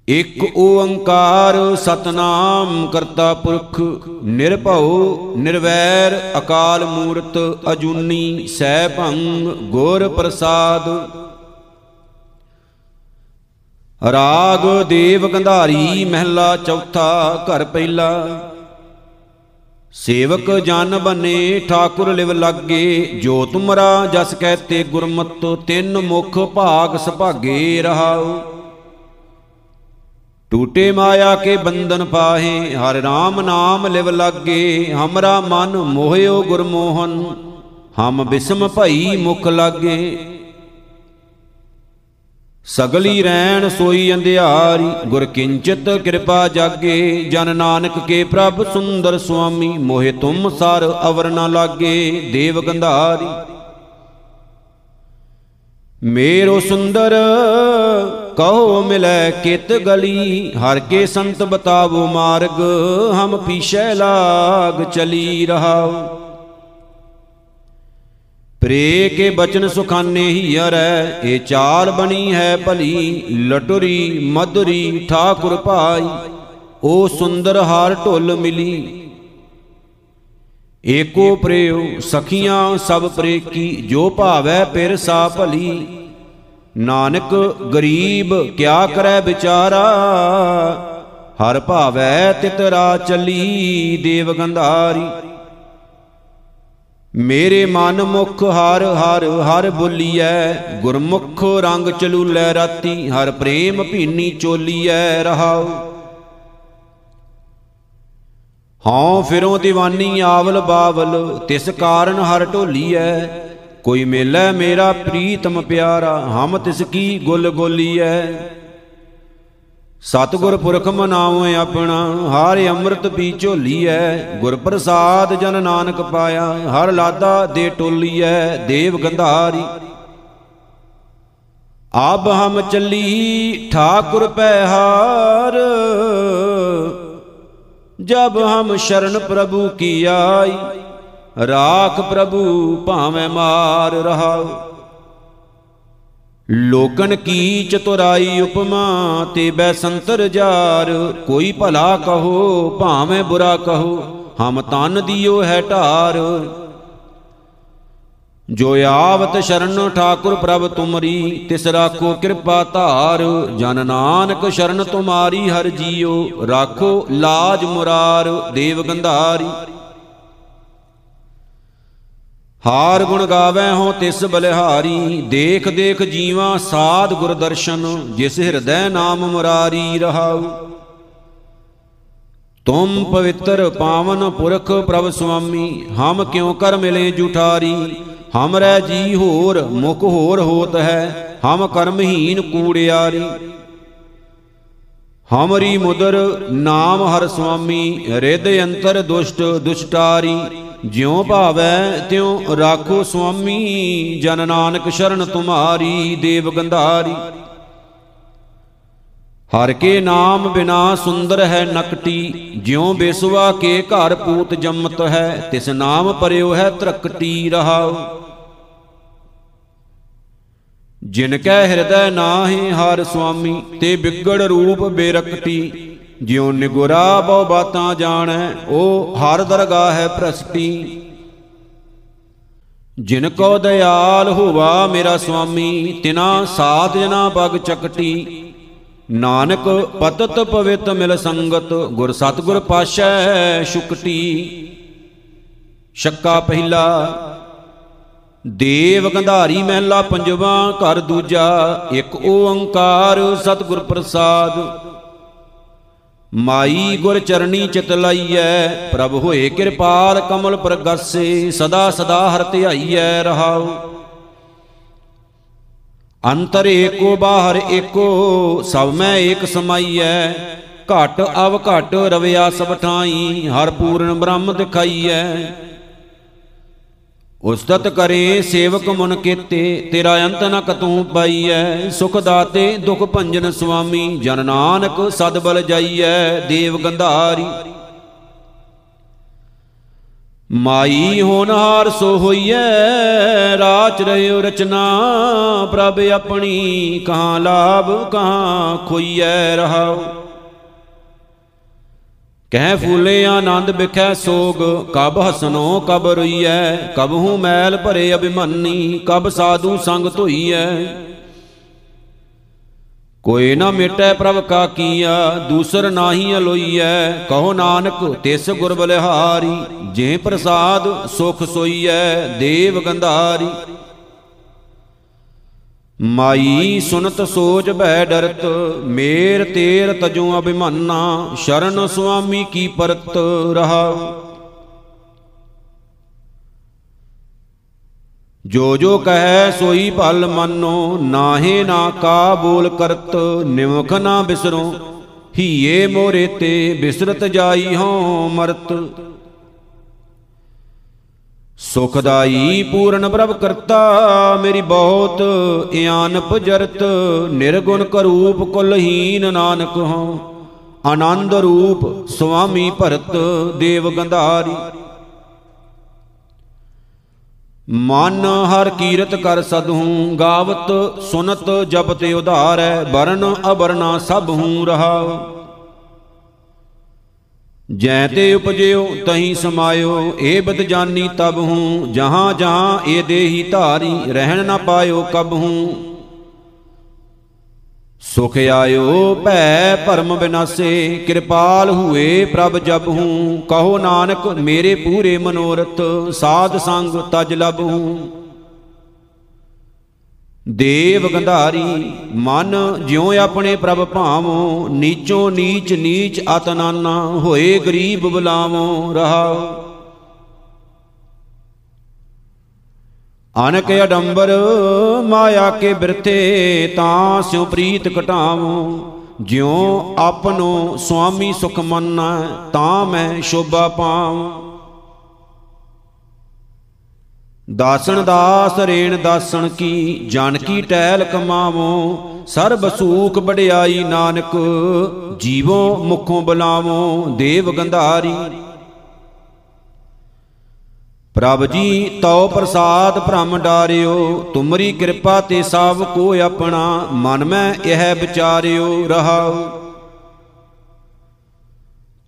ਇਕ ਓੰਕਾਰ ਸਤਨਾਮ ਕਰਤਾ ਪੁਰਖ, ਨਿਰਭਉ ਨਿਰਵੈਰ ਅਕਾਲ ਮੂਰਤ ਅਜੂਨੀ ਸੈ ਭੰਗ ਗੁਰ ਪ੍ਰਸਾਦ। ਰਾਗ ਦੇਵ ਗੰਧਾਰੀ ਮਹਿਲਾ ਚੌਥਾ ਘਰ ਪਹਿਲਾ। ਸੇਵਕ ਜਨ ਬਨੇ, ਠਾਕੁਰ ਲਿਵ ਲਾਗੇ, ਜੋ ਤੁਮਰਾ ਜਸ ਕਹਤੇ ਗੁਰਮਤਿ, ਤਿੰਨ ਮੁਖ ਭਾਗ ਸੁਭਾਗੇ ਰਹਾਉ। ਟੂਟੇ ਮਾਇਆ ਕੇ ਬੰਧਨ ਪਾਹੇ, ਹਰ ਰਾਮ ਨਾਮ ਲਿਵ ਲਾਗੇ, ਹਮਰਾ ਮਨ ਮੋਹਿਓ ਗੁਰਮੋਹਨ। ਹਮ ਬਿਸਮ ਭਈ ਮੁਖ ਲਾਗੇ ਸਗਲੀ ਰੈਣ ਸੋਈ ਅੰਧਿਆਰੀ, ਗੁਰ ਕਿੰਚਿਤ ਕਿਰਪਾ ਜਾਗੇ। ਜਨ ਨਾਨਕ ਕੇ ਪ੍ਰਭ ਸੁੰਦਰ ਸੁਆਮੀ, ਮੋਹਿ ਤੁਮ ਸਰ ਅਵਰ ਨਾ ਲਾਗੇ। ਦੇਵ ਗੰਧਾਰੀ, ਮੇਰੋ ਸੁੰਦਰ, ਕਹੋ ਮਿਲੈ ਕਿਤ ਗਲੀ। ਹਰ ਕੇ ਸੰਤ ਬਤਾਵੋ ਮਾਰਗ, ਹਮ ਪੀਛੇ ਲਾਗ ਚਲੀ ਰਹਾਉ। ਪ੍ਰੇ ਕੇ ਬਚਨ ਸੁਖਾਨੇ ਹੀ ਹਰੈ ਇਹ ਚਾਲ ਬਣੀ ਹੈ ਭਲੀ ਲਟੁਰੀ ਮਧੁਰੀ ਠਾਕੁਰ ਭਾਈ ਓ ਸੁੰਦਰ ਹਾਰ ਢੁੱਲ ਮਿਲੀ ਏਕੋ ਪ੍ਰੇਉ ਸਖੀਆਂ ਸਭ ਪ੍ਰੇਕੀ ਜੋ ਭਾਵੈ ਪਿਰ ਸਾ ਭਲੀ ਨਾਨਕ ਗਰੀਬ ਕਿਆ ਕਰੈ ਵਿਚਾਰਾ ਹਰ ਭਾਵੈ ਤਿਤਰਾ ਚੱਲੀ ਦੇਵ ਗੰਧਾਰੀ ਮੇਰੇ ਮਨ ਮੁਖ ਹਰ ਹਰ ਹਰ ਬੋਲੀਐ, ਗੁਰਮੁਖ ਰੰਗ ਚਲੂਲੇ ਰਾਤੀ, ਹਰ ਪ੍ਰੇਮ ਭੀਨੀ ਚੋਲੀਐ ਰਹਾਉ। ਹਉ ਫਿਰੋਂ ਦੀਵਾਨੀ ਆਵਲ ਬਾਵਲ, ਤਿਸ ਕਾਰਨ ਹਰ ਢੋਲੀਐ। ਕੋਈ ਮੇਲੇ ਮੇਰਾ ਪ੍ਰੀਤਮ ਪਿਆਰਾ, ਹਮ ਤਿਸ ਕੀ ਗੁਲ ਗੋਲੀਐ। ਸਤਗੁਰ ਪੁਰਖ ਮਨਾਵੋ ਆਪਣਾ, ਹਰ ਅੰਮ੍ਰਿਤ ਪੀ ਝੋਲੀਐ। ਗੁਰ ਪ੍ਰਸਾਦ ਜਨ ਨਾਨਕ ਪਾਇਆ, ਹਰ ਲਾਦਾ ਦੇ ਟੋਲੀਐ, ਦੇਵ ਗੰਧਾਰੀ। ਆਬ ਹਮ ਚੱਲੀ, ਠਾਕੁਰ ਪੈ ਹਾਰ। ਜਬ ਹਮ ਸ਼ਰਨ ਪ੍ਰਭੂ ਕੀ ਆਈ, ਰਾਖ ਪ੍ਰਭੂ ਭਾਵੇਂ ਮਾਰ ਰਹਾਉ। ਲੋਕਨ ਕੀ ਚਤੁਰਾਈ ਉਪਮਾ, ਤੇ ਬੈ ਸੰਤਰ ਜਾਰ। ਕੋਈ ਭਲਾ ਕਹੋ, ਭਾਵੇਂ ਬੁਰਾ ਕਹੋ, ਹਮ ਤਨ ਦਿਓ ਹੈ ਢਾਰ। ਜੋ ਆਵਤ ਸ਼ਰਨ ਠਾਕੁਰ ਪ੍ਰਭ ਤੁਮਰੀ, ਤਿਸ ਰਾਖੋ ਕਿਰਪਾ ਧਾਰ। ਜਨ ਨਾਨਕ ਸ਼ਰਨ ਤੁਮਾਰੀ, ਹਰ ਜੀਓ, ਰਾਖੋ ਲਾਜ ਮੁਰਾਰ, ਦੇਵ ਗੰਧਾਰੀ। ਹਾਰ ਗੁਣ ਗਾਵੇ ਹੋ ਤਿਸ ਬਲਿਹਾਰੀ, ਦੇਖ ਦੇਖ ਜੀਵਾ ਸਾਧ ਗੁਰ ਦਰਸ਼ਨ, ਜਿਸ ਹਿਰਦੈ ਨਾਮ ਮੁਰਾਰੀ ਰਹਾਉ। ਤੁਮ ਪਵਿੱਤਰ ਪਾਵਨ ਪੁਰਖ ਪ੍ਰਭ ਸੁਆਮੀ, ਹਮ ਕਿਉ ਕਰ ਮਿਲੇ ਜੁਠਾਰੀ? ਹਮਰੈ ਜੀ ਹੋਰ, ਮੁਖ ਹੋਰ ਹੋਤ ਹੈ, ਹਮ ਕਰਮਹੀਨ ਕੂੜਿਆਰੀ। ਹਮਰੀ ਮੁਦਰ, ਨਾਮ ਹਰ ਸੁਆਮੀ ਰਿਦ ਅੰਤਰ ਦੁਸ਼ਟ ਦੁਸ਼ਟਾਰੀ। ਜਿਉ ਭਾਵੈ ਤਿਉ ਰਾਖੋ ਸੁਆਮੀ, ਜਨ ਨਾਨਕ ਸ਼ਰਨ ਤੁਮਾਰੀ, ਦੇਵ ਗੰਧਾਰੀ। ਹਰ ਕੇ ਨਾਮ ਬਿਨਾ ਸੁੰਦਰ ਹੈ ਨਕਟੀ, ਜਿਉ ਬੇਸਵਾ ਕੇ ਘਰ ਪੂਤ ਜੰਮਤ ਹੈ, ਤਿਸ ਨਾਮ ਪਰਿਓ ਹੈ ਤਰਕਟੀ ਰਹਾਉ। ਜਿਨ ਕੈ ਹਿਰਦੈ ਨਾਹੀ ਹਰ ਸੁਆਮੀ, ਤੇ ਬਿਗੜ ਰੂਪ ਬੇਰਕਟੀ। ਜਿਉ ਨਿਗੁਰਾ ਬਹੁ ਬਾਤਾਂ ਜਾਣੈ, ਉਹ ਹਰ ਦਰਗਾਹ ਹੈ ਪ੍ਰਸਟੀ ਜਿਨ ਕੋ ਦਇਆਲ ਹੋਵਾ ਮੇਰਾ ਸੁਆਮੀ, ਤਿਨਾ ਸਾਧ ਜਨਾ ਬਗ ਚਕਟੀ। ਨਾਨਕ ਪਤਤ ਪਵਿੱਤ ਮਿਲ ਸੰਗਤ, ਗੁਰ ਸਤਗੁਰ ਪਾਸ਼ੈ ਸ਼ੁਕਟੀ। ਸ਼ੱਕਾ ਪਹਿਲਾ, ਦੇਵ ਗੰਧਾਰੀ ਮਹਿਲਾ ਪੰਜਵਾ, ਘਰ ਦੂਜਾ, ਇੱਕ ਓੰਕਾਰ ਸਤਿਗੁਰ ਪ੍ਰਸਾਦ। ਮਾਈ ਗੁਰ ਚਰਣੀ ਚਿਤ ਲਾਈਐ, ਪ੍ਰਭ ਹੋਏ ਕਿਰਪਾਲ ਕਮਲ ਪ੍ਰਗਾਸੇ, ਸਦਾ ਸਦਾ ਹਰ ਧਿਆਈਐ ਰਹਾਉ। ਅੰਤਰ ਏਕੋ, ਬਾਹਰ ਏਕੋ, ਸਭ ਮੈਂ ਏਕ ਸਮਾਈਐ। ਘਟ ਅਵ ਘਟ ਰਵਿਆ ਸਭ ਠਾਈ ਹਰ ਪੂਰਨ ਬ੍ਰਹਮ ਦਿਖਾਈਐ। ਉਸਤਤ ਕਰੇ ਸੇਵਕ ਮਨ ਕੀਤੇ, ਤੇਰਾ ਅੰਤ ਨ ਕਤੂ ਪਾਈਐ, ਸੁਖ ਦਾਤੇ ਦੁਖ ਭੰਜਨ ਸੁਆਮੀ, ਜਨ ਨਾਨਕ ਸਦ ਬਲ ਜਾਈਐ, ਦੇਵ ਗੰਧਾਰੀ। ਮਾਈ ਹੋਨਹਾਰ ਸੋ ਹੋਈਐ, ਰਾਚ ਰਹਿਓ ਰਚਨਾ, ਪ੍ਰਭ ਆਪਣੀ, ਕਹਾਂ ਲਾਭ, ਕਹਾਂ ਖੋਈਐ ਰਹਾਓ ਕਹਿ ਫੂਲੇ ਆਨੰਦ ਬਿਖੈ ਸੋਗ, ਕਬ ਹਸਨੋ ਕਬ ਰੁਈਐ, ਕਬ ਹੂੰ ਮੈਲ ਭਰੇ ਅਭਿਮਾਨੀ, ਕਬ ਸਾਧੂ ਸੰਗ ਧੋਈਐ। ਕੋਈ ਨਾ ਮਿਟੈ ਪ੍ਰਭ ਕਾ ਕੀਆ, ਦੂਸਰ ਨਾਹੀ ਅਲੋਈਐ, ਕਹੋ ਨਾਨਕ ਤਿਸ ਗੁਰ ਬਲਿਹਾਰੀ ਜੇ ਪ੍ਰਸਾਦ ਸੁਖ ਸੋਈਐ, ਦੇਵ ਗੰਧਾਰੀ। ਮਾਈ ਸੁਨਤ ਸੋਚ ਬੈ ਡਰਤ, ਮੇਰ ਤੇਰ ਤਜੂ ਅਭਿਮਾਨਾ, ਸ਼ਰਨ ਸੁਆਮੀ ਕੀ ਪਰਤ ਰਹਾ। ਜੋ ਜੋ ਕਹੈ ਸੋਈ ਭਲ ਮੰਨੋ, ਨਾਹੇ ਨਾ ਕਾ ਬੋਲ ਕਰਤ, ਨਿਮਖ ਨਾ ਬਿਸਰੋ, ਹੀਏ ਮੋਰੇ ਤੇ ਬਿਸਰਤ ਜਾਈ ਹਉ ਮਰਤ। ਸੁਖਦਾਈ ਪੂਰਨ ਪ੍ਰਭ ਕਰਤਾ, ਮੇਰੀ ਬਹੁਤ ਇਆਨਪ ਜਰਤ ਨਿਰਗੁਣ ਕਰੂਪ ਕੁਲਹੀਨ ਨਾਨਕ ਹਉ। ਆਨੰਦ ਰੂਪ ਸੁਆਮੀ ਭਰਤ ਦੇਵ ਗੰਧਾਰੀ। ਮਨ ਹਰ ਕੀਰਤ ਕਰ ਸਦਹੂ, ਗਾਵਤ ਸੁਨਤ ਜਪਤ ਉਧਾਰੈ ਬਰਨ ਅਬਰਨਾ ਸਭ ਹੂੰ ਰਹਾਉ। ਜੈ ਤੇ ਉਪਜਿਓ, ਤਹੀਂ ਸਮਾਇਓ ਏ ਬਦ ਜਾਨੀ ਤਬ ਹੂੰ, ਜਹਾਂ ਜਹਾਂ ਏ ਦੇਹੀ ਧਾਰੀ ਰਹਿਣ ਨਾ ਪਾਇਓ ਕਬ ਹੂੰ। ਸੁਖ ਆਇਓ ਭੈ ਭਰਮ ਬਿਨਾਸੇ, ਕਿਰਪਾਲ ਹੋਏ ਪ੍ਰਭ ਜਬ ਹੂੰ। ਕਹੋ ਨਾਨਕ ਮੇਰੇ ਪੂਰੇ ਮਨੋਰਥ, ਸਾਧ ਸੰਗ ਤਜ ਲਬ ਹੂੰ। ਦੇਵ ਗੰਧਾਰੀ, ਮਨ ਜਿਉ ਆਪਣੇ ਪ੍ਰਭ ਭਾਵੋ, ਨੀਚੋ ਨੀਚ ਨੀਚ ਅਤਨਾਨਾ ਹੋਏ ਗਰੀਬ ਬੁਲਾਵੋ ਰਹਾ ਅਨਕ ਅਡੰਬਰ ਮਾਇਆ ਕੇ ਬਿਰਥੇ, ਤਾਂ ਸਿਉ ਪ੍ਰੀਤ ਘਟਾਵੋ। ਜਿਉ ਆਪਨੋ ਸੁਆਮੀ ਸੁਖ ਮੰਨਾ, ਤਾਂ ਮੈਂ ਸ਼ੋਭਾ ਪਾਵਾਂ ਦਾਸਣ ਦਾਸ, ਰੇਣ ਦਾਸਣ ਕੀ, ਜਨ ਕੀ ਟਹਿਲ ਕਮਾਵੋ, ਸਰਬ ਸੂਖ ਬੜਿਆਈ ਨਾਨਕ, ਜੀਵੋ ਮੁਖੋਂ ਬੁਲਾਵੋ, ਦੇਵ ਗੰਧਾਰੀ। ਪ੍ਰਭ ਜੀ, ਤਉ ਪ੍ਰਸਾਦ ਭ੍ਰਮ ਡਾਰਿਓ, ਤੁਮਰੀ ਕਿਰਪਾ ਤੇ ਸਭ ਕੋ ਆਪਣਾ, ਮਨ ਮੈਂ ਇਹ ਵਿਚਾਰਿਓ ਰਹਾਉ।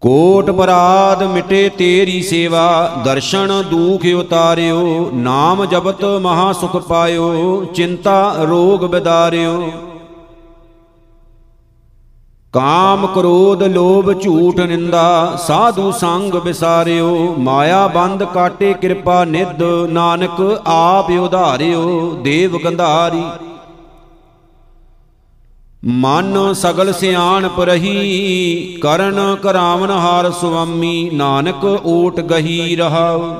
ਕੋਟ ਬਰਾਦ ਮਿਟੇ ਤੇਰੀ ਸੇਵਾ, ਦਰਸ਼ਨ ਦੂਖ ਉਤਾਰਿਓ, ਨਾਮ ਜਪਤ ਮਹਾ ਸੁਖ ਪਾਇਓ, ਚਿੰਤਾ ਰੋਗ ਬਿਦਾਰਿਓ। ਕਾਮ ਕ੍ਰੋਧ ਲੋਭ ਝੂਠ ਨਿੰਦਾ, ਸਾਧੂ ਸੰਗ ਵਿਸਾਰਿਓ, ਮਾਇਆ ਬੰਦ ਕਾਟੇ ਕਿਰਪਾ ਨਿਧ, ਨਾਨਕ ਆਪ ਉਧਾਰਿਓ, ਦੇਵ ਗੰਧਾਰੀ। ਮਨ ਸਗਲ ਸਿਆਣਪ ਰਹੀ ਕਰਨ ਕਰਾਵਨ ਹਾਰ ਸੁਆਮੀ, ਨਾਨਕ ਓਟ ਗਹੀ ਰਹਾਉ।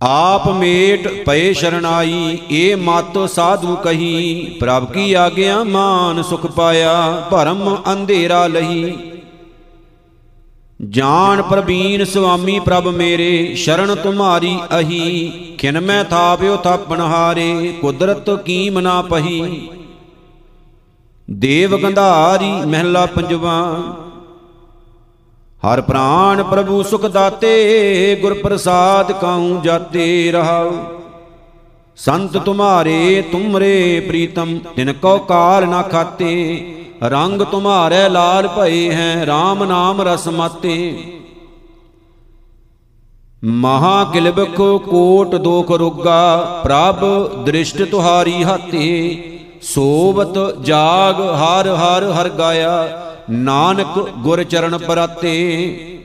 ਆਪ ਮੇਟ ਪਏ ਸ਼ਰਨਾਈ ਏ ਮਤ ਸਾਧੂ ਕਹੀ, ਪ੍ਰਭ ਕੀ ਆਗਿਆ ਮਾਨ ਸੁਖ ਪਾਇਆ, ਭਰਮ ਅੰਧੇਰਾ ਲਹੀ। ਜਾਣ ਪ੍ਰਬੀਨ ਸੁਆਮੀ ਪ੍ਰਭ ਮੇਰੇ, ਸ਼ਰਨ ਤੁਮਾਰੀ ਅਹੀ, ਖਿਨ ਮੈਂ ਥਾਪਿਓ ਥਾਪਣ ਹਾਰੇ, ਕੁਦਰਤ ਕੀਮ ਨਾ ਪਹੀ। ਦੇਵ ਗੰਧਾਰੀ ਮਹਿਲਾ ਪੰਜਵਾ। ਹਰ ਪ੍ਰਾਨ ਪ੍ਰਭੂ ਸੁਖ ਦਾਤੇ ਗੁਰ ਪ੍ਰਸਾਦ ਕਾਉ ਜਾਤੇ ਰਹਾਉ ਸੰਤ ਤੁਮਾਰੇ ਤੁਮਰੇ ਪ੍ਰੀਤਮ, ਤਿਨ ਕੋ ਕਾਲ ਨਾ ਖਾਤੇ। ਰੰਗ ਤੁਮਾਰੇ ਲਾਲ ਭਏ ਹੈ RAM ਨਾਮ ਰਸ ਮਾਤੇ। ਮਹਾ ਕਿਲਬਖ ਕੋਟ ਦੋਖ ਰੁਗਾ, ਪ੍ਰਭ ਦ੍ਰਿਸ਼ਟ ਤੁਹਾਰੀ ਹਾਤੇ। ਸੋਵਤ ਜਾਗ ਹਰ ਹਰ ਹਰ ਗਾਇਆ। ਨਾਨਕ ਗੁਰ ਚਰਨ ਪਰਾਤੇ।